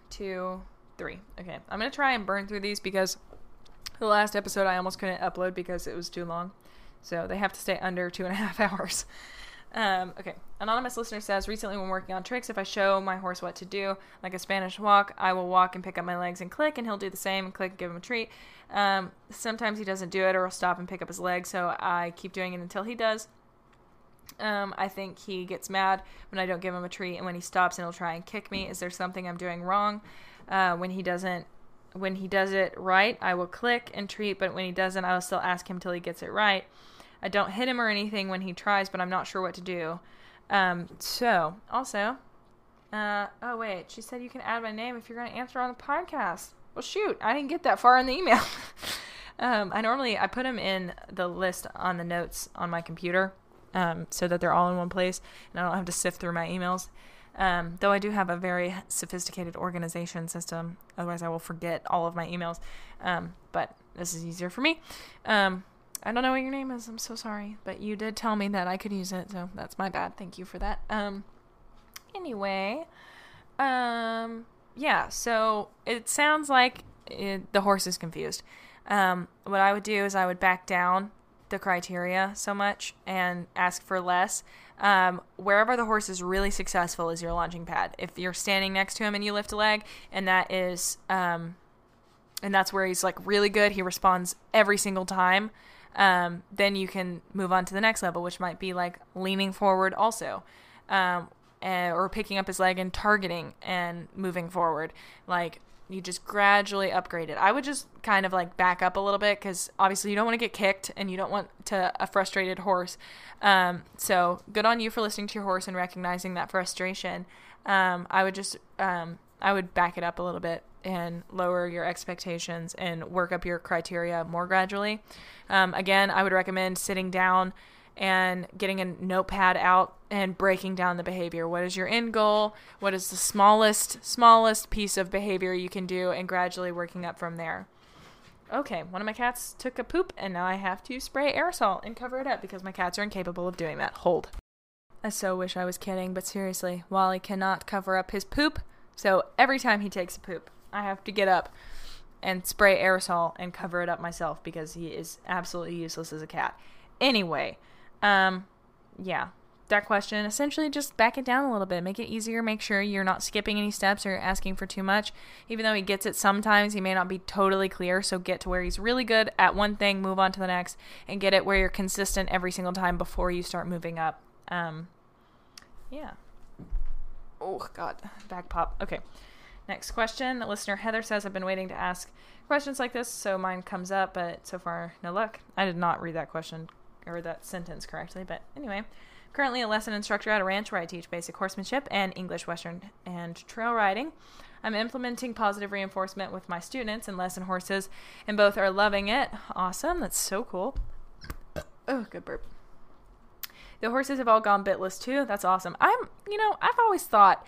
two, three. Okay. I'm to try and burn through these because the last episode I almost couldn't upload because it was too long. So they have to stay under two and a half *laughs* hours. Um, okay. Anonymous listener says recently when working on tricks, if I show my horse what to do, like a Spanish walk, I will walk and pick up my legs and click, and he'll do the same and click and give him a treat. Um, sometimes he doesn't do it or he'll stop and pick up his leg, so I keep doing it until he does. Um, I think he gets mad when I don't give him a treat, and when he stops and he'll try and kick me. Is there something I'm doing wrong? Uh, when he doesn't, when he does it right, I will click and treat, but when he doesn't, I will still ask him till he gets it right. I don't hit him or anything when he tries, but I'm not sure what to do. Um, so also, uh, oh wait, she said you can add my name if you're going to answer on the podcast. Well, shoot, I didn't get that far in the email. *laughs* um, I normally I put them in the list on the notes on my computer, um, so that they're all in one place, and I don't have to sift through my emails. Um, though I do have a very sophisticated organization system, otherwise I will forget all of my emails. Um, but this is easier for me. Um, I don't know what your name is. I'm so sorry, but you did tell me that I could use it, so that's my bad. Thank you for that. Um, anyway, um, yeah. So it sounds like it, the horse is confused. Um, what I would do is I would back down the criteria so much and ask for less. Um, wherever the horse is really successful is your launching pad. If you're standing next to him and you lift a leg, and that is, um, and that's where he's like really good, he responds every single time. Um, then you can move on to the next level, which might be like leaning forward also, um, and, or picking up his leg and targeting and moving forward. Like you just gradually upgrade it. I would just kind of like back up a little bit because obviously you don't want to get kicked and you don't want to a frustrated horse. Um, so good on you for listening to your horse and recognizing that frustration. Um, I would just um, I would back it up a little bit and lower your expectations and work up your criteria more gradually. Um, again, I would recommend sitting down and getting a notepad out and breaking down the behavior. What is your end goal? What is the smallest, smallest piece of behavior you can do, and gradually working up from there. Okay, one of my cats took a poop, and now I have to spray aerosol and cover it up because my cats are incapable of doing that. Hold. I so wish I was kidding, but seriously, Wally cannot cover up his poop, so every time he takes a poop, I have to get up and spray aerosol and cover it up myself because he is absolutely useless as a cat. Anyway, um, yeah, that question essentially just back it down a little bit, make it easier, make sure you're not skipping any steps or asking for too much. Even though he gets it sometimes, he may not be totally clear. So get to where he's really good at one thing, move on to the next, and get it where you're consistent every single time before you start moving up. Um, yeah. Oh God, back pop. Okay. Next question. The Listener Heather says, I've been waiting to ask questions like this, so mine comes up, but so far, no luck. I did not read that question or that sentence correctly, but anyway. Currently a lesson instructor at a ranch where I teach basic horsemanship and English, Western, and trail riding. I'm implementing positive reinforcement with my students and lesson horses, and both are loving it. Awesome. That's so cool. Oh, good burp. The horses have all gone bitless too. That's awesome. I'm, you know, I've always thought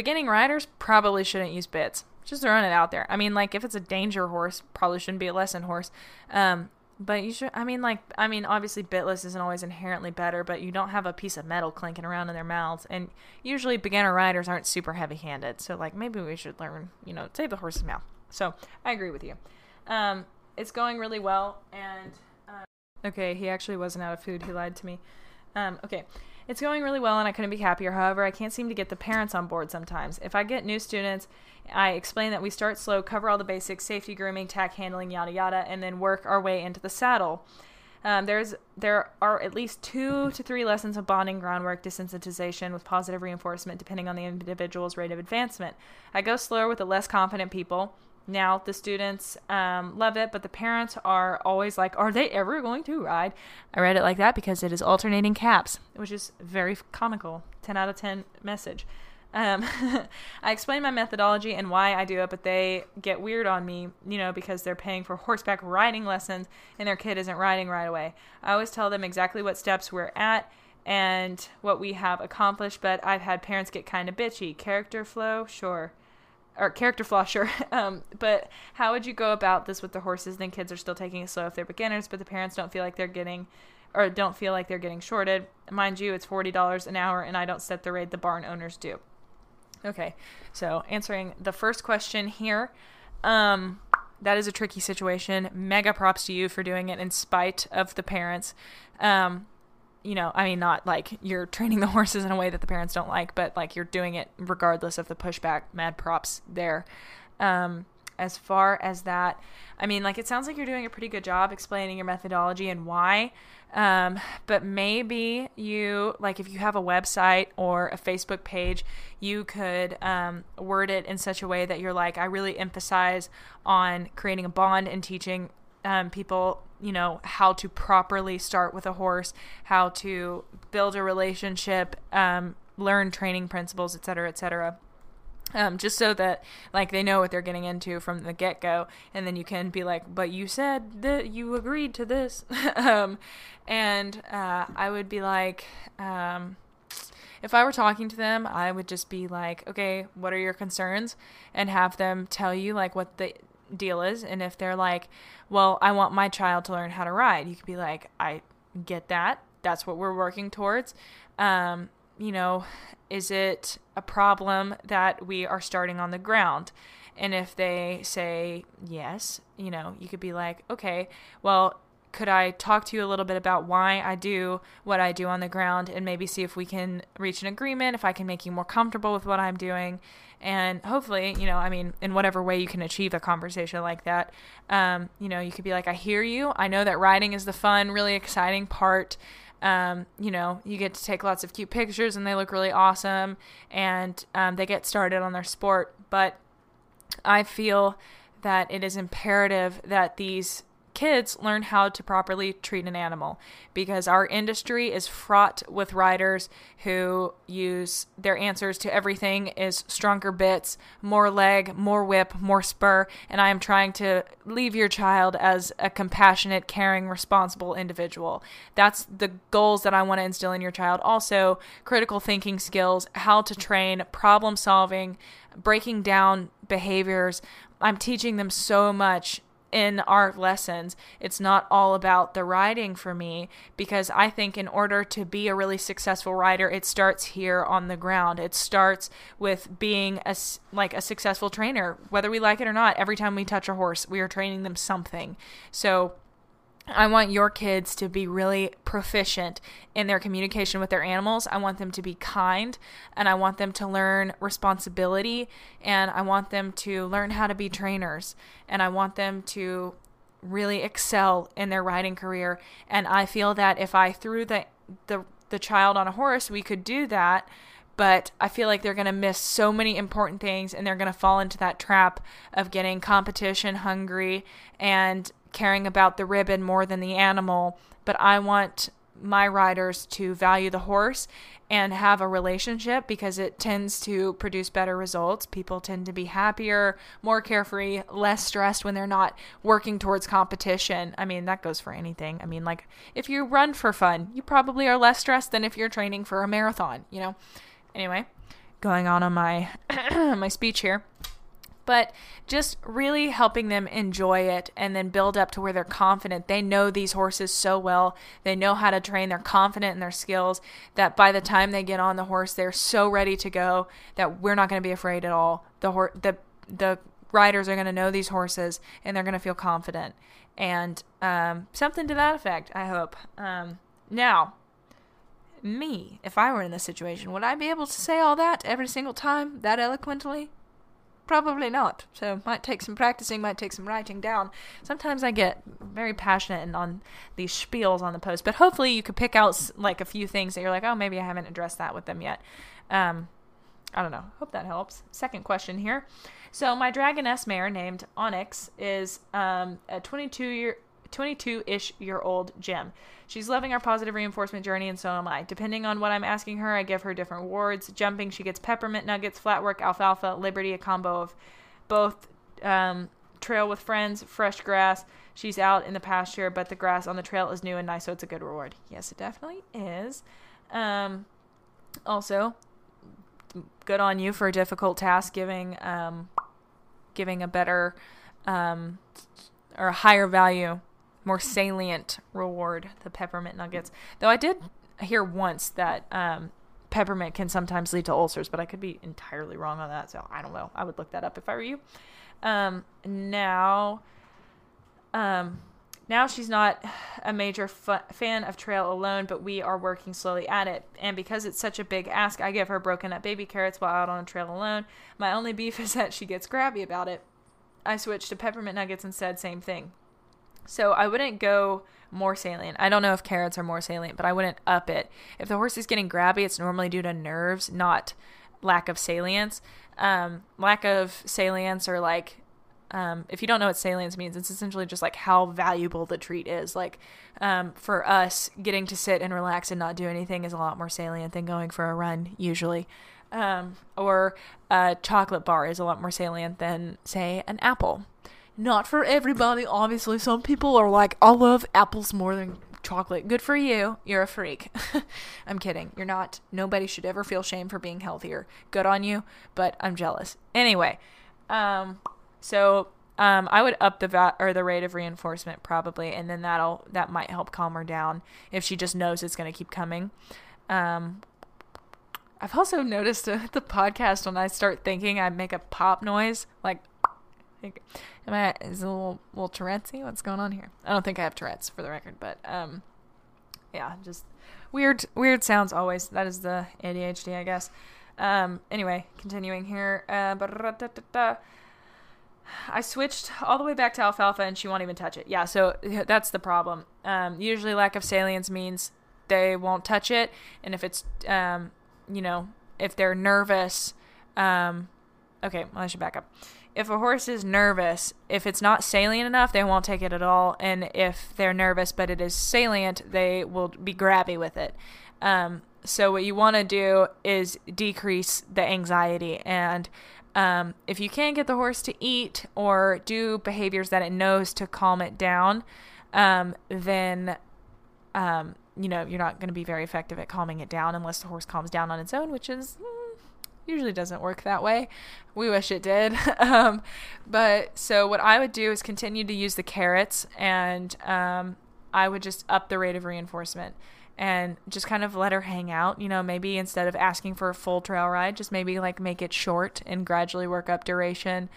beginning riders probably shouldn't use bits. Just throwing it out there. I mean, like if it's a danger horse, probably shouldn't be a lesson horse. Um, but you should. I mean, like I mean, obviously bitless isn't always inherently better, but you don't have a piece of metal clinking around in their mouths, and usually beginner riders aren't super heavy-handed. So like maybe we should learn, you know, save the horse's mouth. So I agree with you. Um, it's going really well, and uh, okay, he actually wasn't out of food. He lied to me. Um, okay. It's going really well and I couldn't be happier. However, I can't seem to get the parents on board sometimes. If I get new students, I explain that we start slow, cover all the basics, safety, grooming, tack handling, yada yada, and then work our way into the saddle. Um, there's there are at least two to three lessons of bonding, groundwork, desensitization with positive reinforcement, depending on the individual's rate of advancement. I go slower with the less confident people. Now, the students um, love it, but the parents are always like, Are they ever going to ride? I read it like that because it is alternating caps, which is very comical. 10 out of 10 message. Um, *laughs* I explain my methodology and why I do it, but they get weird on me, you know, because they're paying for horseback riding lessons and their kid isn't riding right away. I always tell them exactly what steps we're at and what we have accomplished, but I've had parents get kind of bitchy. Character flow, sure or character flaw, *laughs* sure. Um, but how would you go about this with the horses? Then kids are still taking it slow if they're beginners, but the parents don't feel like they're getting, or don't feel like they're getting shorted. Mind you, it's forty dollars an hour, and I don't set the rate the barn owners do. Okay, so answering the first question here, um, that is a tricky situation. Mega props to you for doing it in spite of the parents. Um, you know, I mean, not like you're training the *laughs* horses in a way that the parents don't like, but like you're doing it regardless of the pushback. Mad props there. Um, as far as that. I mean, like, it sounds like you're doing a pretty good job explaining your methodology and why. Um, but maybe you, like, if you have a website or a Facebook page, you could um, word it in such a way that you're like, I really emphasize on creating a bond and teaching um, people, you know, how to properly start with a horse, how to build a relationship, um, learn training principles, et cetera, et cetera. Um, just so that like they know what they're getting into from the get go, and then you can be like, "But you said that you agreed to this," *laughs* um, and uh, I would be like, um, if I were talking to them, I would just be like, "Okay, what are your concerns?" and have them tell you like what the deal is, and if they're like, "Well, I want my child to learn how to ride," you could be like, "I get that. That's what we're working towards." Um, you know, is it a problem that we are starting on the ground? And if they say yes, you know, you could be like, okay, well, could I talk to you a little bit about why I do what I do on the ground and maybe see if we can reach an agreement, if I can make you more comfortable with what I'm doing? And hopefully, you know, I mean, in whatever way you can achieve a conversation like that, um, you know, you could be like, I hear you. I know that riding is the fun, really exciting part um, you know, you get to take lots of cute pictures and they look really awesome and um, they get started on their sport. But I feel that it is imperative that these kids learn how to properly treat an animal because our industry is fraught with riders who use their answers to everything is stronger bits, more leg, more whip, more spur, and I am trying to leave your child as a compassionate, caring, responsible individual. That's the goals that I want to instill in your child. Also, critical thinking skills, how to train, problem solving, breaking down behaviors. I'm teaching them so much in our lessons, it's not all about the riding for me because I think in order to be a really successful rider, it starts here on the ground. It starts with being a like a successful trainer, whether we like it or not. Every time we touch a horse, we are training them something. So I want your kids to be really proficient in their communication with their animals. I want them to be kind and I want them to learn responsibility and I want them to learn how to be trainers and I want them to really excel in their riding career. And I feel that if I threw the the the child on a horse, we could do that but I feel like they're going to miss so many important things and they're going to fall into that trap of getting competition hungry and caring about the ribbon more than the animal, but I want my riders to value the horse and have a relationship because it tends to produce better results. People tend to be happier, more carefree, less stressed when they're not working towards competition. I mean, that goes for anything. I mean, like if you run for fun, you probably are less stressed than if you're training for a marathon, you know. Anyway, going on on my *clears throat* my speech here but just really helping them enjoy it and then build up to where they're confident. They know these horses so well. They know how to train. They're confident in their skills that by the time they get on the horse, they're so ready to go that we're not going to be afraid at all. The the the riders are going to know these horses and they're going to feel confident and um, something to that effect. I hope. Um, now, me, if I were in this situation, would I be able to say all that every single time that eloquently? Probably not. So might take some practicing, might take some writing down. Sometimes I get very passionate and on these spiels on the post, but hopefully you could pick out like a few things that you're like, oh, maybe I haven't addressed that with them yet. Um, I don't know. Hope that helps. Second question here. So my Dragoness mare named Onyx is um, a 22 year 22 ish year old gem. She's loving our positive reinforcement journey, and so am I. Depending on what I'm asking her, I give her different rewards. Jumping, she gets peppermint nuggets, flat work, alfalfa, liberty, a combo of both. Um, trail with friends, fresh grass. She's out in the pasture, but the grass on the trail is new and nice, so it's a good reward. Yes, it definitely is. Um, also, good on you for a difficult task, giving um, giving a better um, or a higher value more salient reward, the peppermint nuggets. Though I did hear once that um, peppermint can sometimes lead to ulcers, but I could be entirely wrong on that. So I don't know. I would look that up if I were you. Um, now, um, now she's not a major fan of trail alone, but we are working slowly at it. And because it's such a big ask, I give her broken up baby carrots while out on a trail alone. My only beef *laughs* is that she gets grabby about it. I switched to peppermint nuggets instead. Same thing. So I wouldn't go more salient. I don't know if carrots are more salient, but I wouldn't up it. If the horse is getting grabby, it's normally due to nerves, not lack of salience. Um, lack of salience or like um, if you don't know what salience means, it's essentially just like how valuable the treat is. Like um, for us, getting to sit and relax and not do anything is a lot more salient than going for a run usually. Um, or a chocolate bar is a lot more salient than, say, an apple. Not for everybody, obviously. Some people are like, I love apples more than chocolate. Good for you. You're a freak. *laughs* I'm kidding. You're not. Nobody should ever feel shame for being healthier. Good on you, but I'm jealous. Anyway, um, so um, I would up the va- or the rate of reinforcement probably, and then that'll that might help calm her down if she just knows it's going to keep coming. Um, I've also noticed uh, *laughs* the podcast when I start thinking, I make a pop noise like. Am I is a little little Tourette's? What's going on here? I don't think I have Tourette's for the record, but um, yeah, just weird weird sounds always. That is the ADHD, I guess. Um, anyway, continuing here. Uh, I switched all the way back to alfalfa and she won't even touch it. Yeah, so that's the problem. Um, usually, lack of salience means they won't touch it, and if it's, um, you know, if they're nervous, um, okay, well, I should back up. If a horse is nervous, if it's not salient enough, they won't take it at all, and if they're nervous but it is salient, they will be grabby with it. Um, so what you want to do is decrease the anxiety and um, if you can't get the horse to eat or do behaviors that it knows to calm it down, um, then um, you know you're not going to be very effective at calming it down unless the horse calms down on its own, which is usually doesn't work that way. We wish it did. *laughs* um, but so what I would do is continue to use the carrots, and um, I would just up the rate of reinforcement and just kind of let her hang out. You know, maybe instead of asking for a full trail ride, just maybe like make it short and gradually work up duration.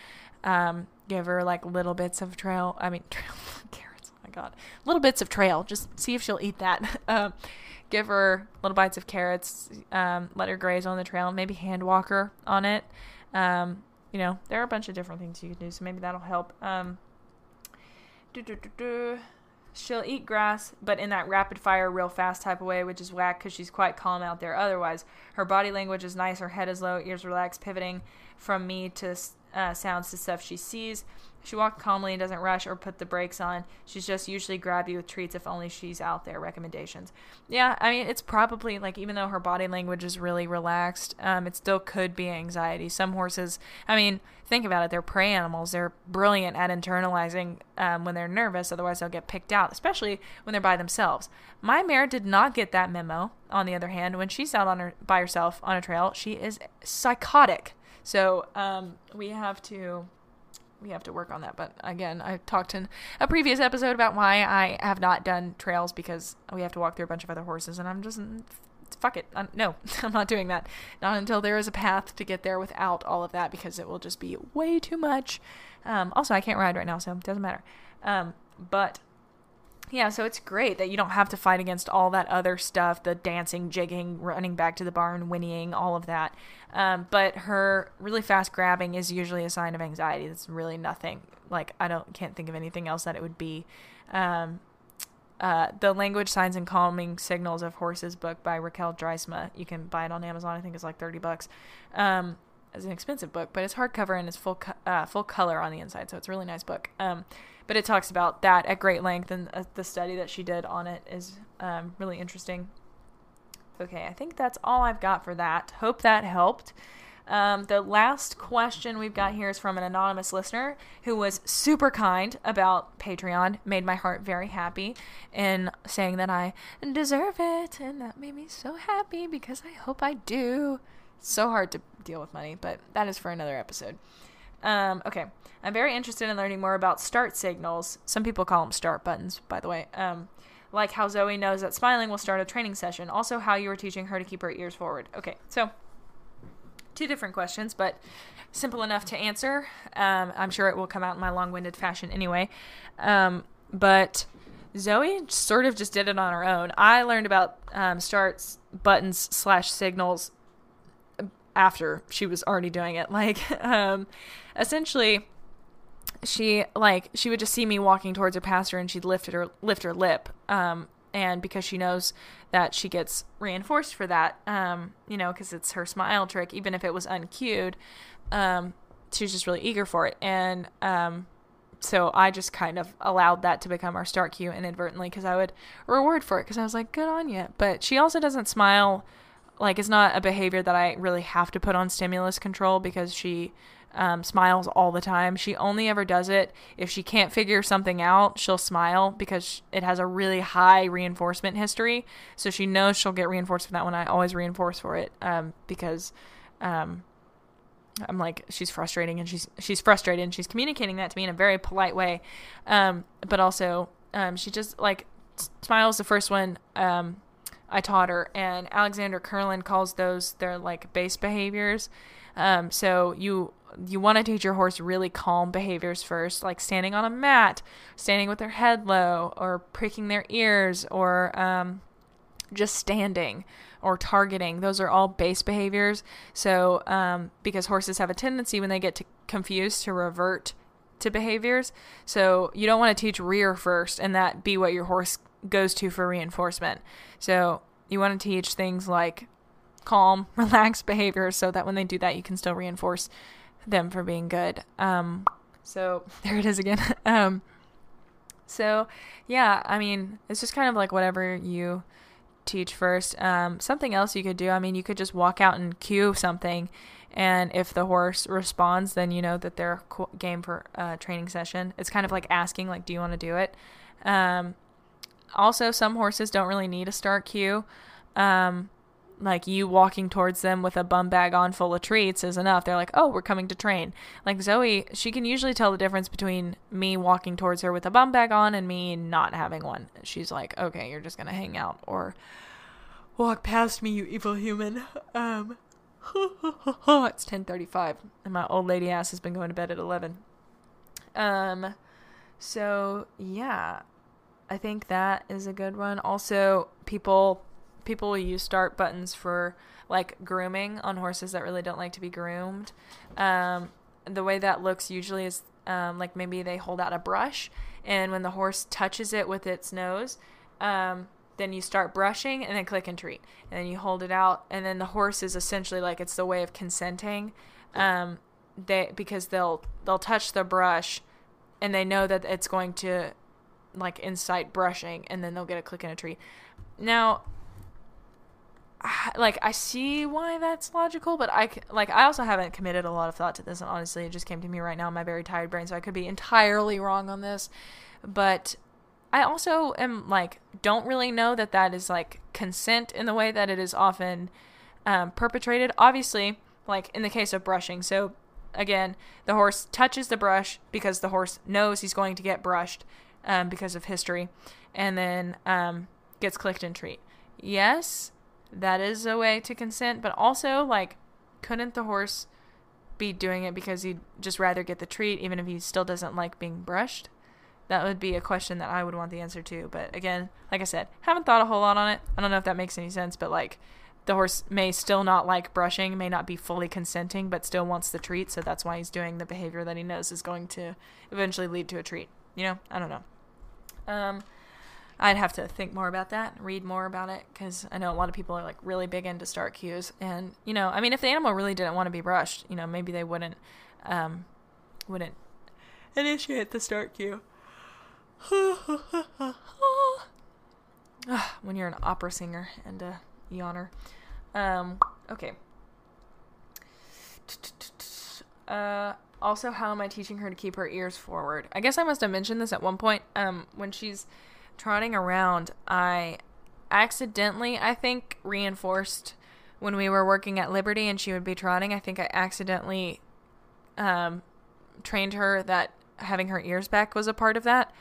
Um, give her like little bits of trail. I mean, *laughs* trail carrots. Oh my god, little bits of trail. Just see if she'll eat that. *laughs* give her little bites of carrots. Um, let her graze on the trail. Maybe hand walk her on it. Um, you know, there are a bunch of different things you can do. So maybe that'll help. Um, She'll eat grass, but in that rapid fire, real fast type of way, which is whack because she's quite calm out there. Otherwise, her body language is nice, her head is low, ears relaxed, pivoting from me to uh, sounds to stuff she sees. She walks calmly and doesn't rush or put the brakes on. She's just usually grabby with treats if only she's out there. Recommendations. Yeah, I mean, it's probably like even though her body language is really relaxed, um, it still could be anxiety. Some horses, I mean, think about it, they're prey animals. They're brilliant at internalizing um, when they're nervous, otherwise, they'll get picked out, especially when they're by themselves. My mare did not get that memo, on the other hand. When she's out on her, by herself on a trail, she is psychotic. So um, we have to we have to work on that. But again, I talked in a previous episode about why I have not done trails because we have to walk through a bunch of other horses, and I'm just fuck it. I'm, no, *laughs* I'm not doing that. Not until there is a path to get there without all of that because it will just be way too much. Um, also, I can't ride right now, so it doesn't matter. Um, but yeah, so it's great that you don't have to fight against all that other stuff the dancing, jigging, running back to the barn, whinnying, all of that. Um, but her really fast grabbing is usually a sign of anxiety. It's really nothing. Like, I don't can't think of anything else that it would be. Um, uh, the Language, Signs, and Calming Signals of Horses book by Rachaël Draaisma. You can buy it on Amazon. I think it's like 30 bucks. Um, it's an expensive book, but it's hardcover and it's full co- uh, full color on the inside, so it's a really nice book. Um, but it talks about that at great length, and uh, the study that she did on it is um, really interesting. Okay, I think that's all I've got for that. Hope that helped. Um, the last question we've got here is from an anonymous listener who was super kind about Patreon, made my heart very happy in saying that I deserve it, and that made me so happy because I hope I do. so hard to deal with money, but that is for another episode. Um, okay, I'm very interested in learning more about start signals. Some people call them start buttons, by the way. Um, like how Zoe knows that smiling will start a training session. Also, how you were teaching her to keep her ears forward. Okay, so two different questions, but simple enough to answer. Um, I'm sure it will come out in my long winded fashion anyway. Um, but Zoe sort of just did it on her own. I learned about um, starts, buttons, slash signals after she was already doing it. *laughs* Like, um, essentially, she like she would just see me walking towards her pasture and she'd lift her lift her lip. Um, and because she knows that she gets reinforced for that, um, you know, because it's her smile trick, even if it was uncued, um, just really eager for it. And um, so I just kind of allowed that to become our start cue inadvertently because I would reward for it because I was like, good on you. But she also doesn't smile. Like, it's not a behavior that I really have to put on stimulus control because she um, smiles all the time. She only ever does it if she can't figure something out. She'll smile because it has a really high reinforcement history. So she knows she'll get reinforced for that one. I always reinforce for it um, because um, I'm like she's frustrating and she's she's frustrated and she's communicating that to me in a very polite way. Um, but also um, she just like smiles the first one. Um, I taught her, and Alexandra Kurland calls those their like base behaviors. Um, so you you want to teach your horse really calm behaviors first, like standing on a mat, standing with their head low, or pricking their ears, or um, just standing or targeting. Those are all base behaviors. So, um, because horses have a tendency when they get to confused to revert to behaviors. So, you don't want to teach rear first and that be what your horse goes to for reinforcement. So, you want to teach things like calm, *laughs* relaxed behavior so that when they do that, you can still reinforce them for being good. Um, so *laughs* there it is again. *laughs* um, so yeah, I mean, it's just kind of like whatever you teach first. Um, something else you could do, I mean, you could just walk out and cue something, and if the horse responds, then you know that they're game for a training session. It's kind of like asking, like, do you want to do it? Um, also, some horses don't really need a start cue. Um, like you walking towards them with a bum bag on full of treats is enough. They're like, oh, we're coming to train. Like Zoe, she can usually tell the difference between me walking towards her with a bum bag on and me not having one. She's like, okay, you're just gonna hang out or walk past me, you evil human. Um, *laughs* it's ten thirty-five, and my old lady ass has been going to bed at eleven. Um, so yeah, I think that is a good one. Also, people people will use start buttons for like grooming on horses that really don't like to be groomed. Um, the way that looks usually is um, like maybe they hold out a brush, and when the horse touches it with its nose, um, then you start brushing and then click and treat, and then you hold it out, and then the horse is essentially like it's the way of consenting. Um, they because they'll they'll touch the brush, and they know that it's going to like incite brushing, and then they'll get a click in a tree. Now *sighs* like I see why that's logical, but I like I also haven't committed a lot of thought to this, and honestly, it just came to me right now in my very tired brain, so I could be entirely wrong on this. But I also am like don't really know that that is like consent in the way that it is often um, perpetrated. Obviously, like in the case of brushing, so again, the horse touches the brush because the horse knows he's going to get brushed um, because of history, and then um, gets clicked and treat. Yes, that is a way to consent, but also like couldn't the horse be doing it because he'd just rather get the treat even if he still doesn't like being brushed? That would be a question that I would want the answer to. But again, like I said, haven't thought a whole lot on it. I don't know if that makes any sense, but like the horse may still not like brushing, may not be fully consenting, but still wants the treat, so that's why he's doing the behavior that he knows is going to eventually lead to a treat. You know, I don't know. Um, I'd have to think more about that, read more about it, because I know a lot of people are like really big into start cues. And you know, I mean, if the animal really didn't want to be brushed, you know, maybe they wouldn't, um, wouldn't initiate the start cue. *sighs* when you're an opera singer and a yawner. Um, okay. *sniffs* Uh, also, how am I teaching her to keep her ears forward? I guess I must have mentioned this at one point. Um, when she's trotting around, I accidentally, I think, reinforced when we were working at Liberty and she would be trotting. I think I accidentally um, trained her that having her ears back was a part of that.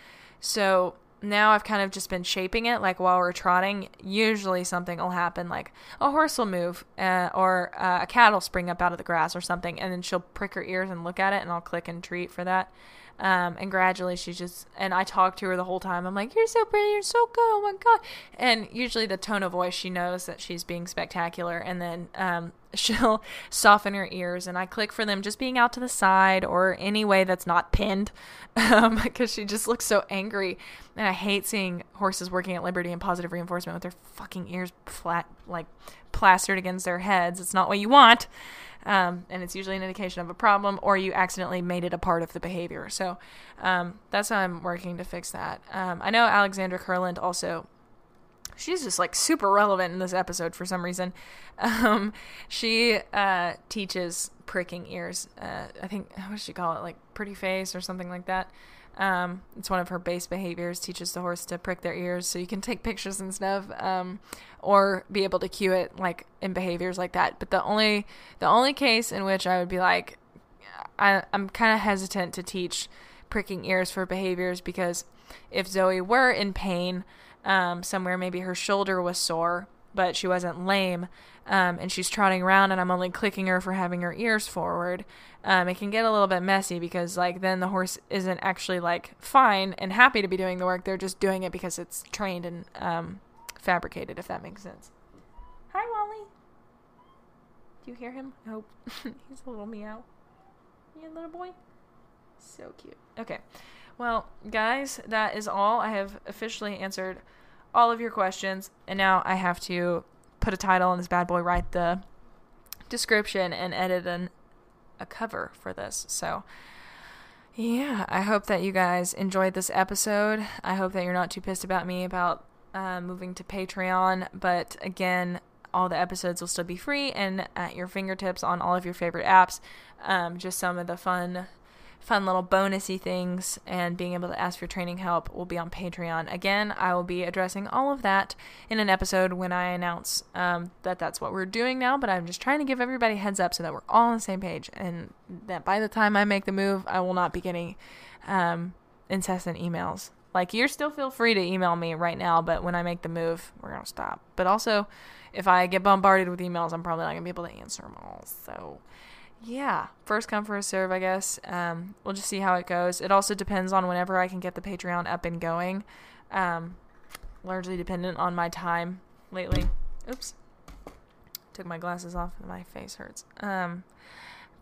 So now I've kind of just been shaping it. Like while we're trotting, usually something will happen, like a horse will move, uh, or uh, a cat will spring up out of the grass or something, and then she'll prick her ears and look at it, and I'll click and treat for that. Um, and gradually she just, and I talk to her the whole time. I'm like, you're so pretty, you're so good, oh my God. And usually the tone of voice, she knows that she's being spectacular. And then um, *laughs* she'll soften her ears and I click for them just being out to the side or any way that's not pinned *laughs* um, because she just looks so angry. And I hate seeing horses working at Liberty and positive reinforcement with their fucking ears flat, like plastered against their heads. It's not what you want. Um, and it's usually an indication of a problem, or you accidentally made it a part of the behavior. So um, that's how I'm working to fix that. Um, I know Alexandra Kurland also. She's just like super relevant in this episode for some reason. *laughs* Um, she uh, teaches pricking ears. Uh, I think what does she call it? Like pretty face or something like that. Um, it's one of her base behaviors. Teaches the horse to prick their ears, so you can take pictures and stuff, um, or be able to cue it like in behaviors like that. But the only the only case in which I would be like, I, I'm kind of hesitant to teach pricking ears for behaviors because if Zoe were in pain um, somewhere, maybe her shoulder was sore, but she wasn't lame, um, and she's trotting around, and I'm only clicking her for having her ears forward um, it can get a little bit messy because like then the horse isn't actually like fine and happy to be doing the work. They're just doing it because it's trained and um, fabricated, if that makes sense. Hi, Wally. Do you hear him? Oh, *laughs* he's a little meow. Yeah, little boy. So cute. Okay. Well, guys, that is all. I have officially answered all of your questions, and now I have to put a title on this bad boy, write the description, and edit an a cover for this. So, yeah, I hope that you guys enjoyed this episode. I hope that you're not too pissed about me about uh, moving to Patreon. But again, all the episodes will still be free and at your fingertips on all of your favorite apps. Um, just some of the fun fun little bonusy things and being able to ask for training help will be on Patreon. Again, I will be addressing all of that in an episode when I announce um, that that's what we're doing now. But I'm just trying to give everybody heads up so that we're all on the same page and that by the time I make the move, I will not be getting um, incessant emails. Like, you're still feel free to email me right now, but when I make the move, we're to stop. But also, if I get bombarded with emails, I'm probably not to be able to answer them all. So, yeah, first come first serve, I guess. Um, we'll just see how it goes. It also depends on whenever I can get the Patreon up and going. Um, largely dependent on my time lately. Oops, took my glasses off. And my face hurts. Um,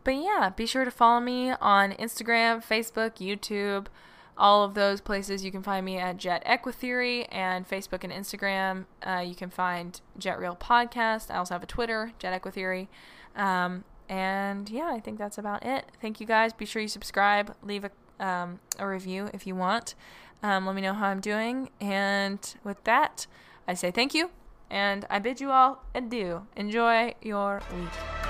but yeah, be sure to follow me on Instagram, Facebook, YouTube, all of those places. You can find me at Jet Equitheory and Facebook and Instagram. Uh, you can find Jet Real Podcast. I also have a Twitter, Jet Equitheory. Um, and yeah, I think that's about it. Thank you guys. Be sure you subscribe, leave a, um, a review if you want. Um, let me know how I'm doing. And with that, I say thank you and I bid you all adieu. Enjoy your week.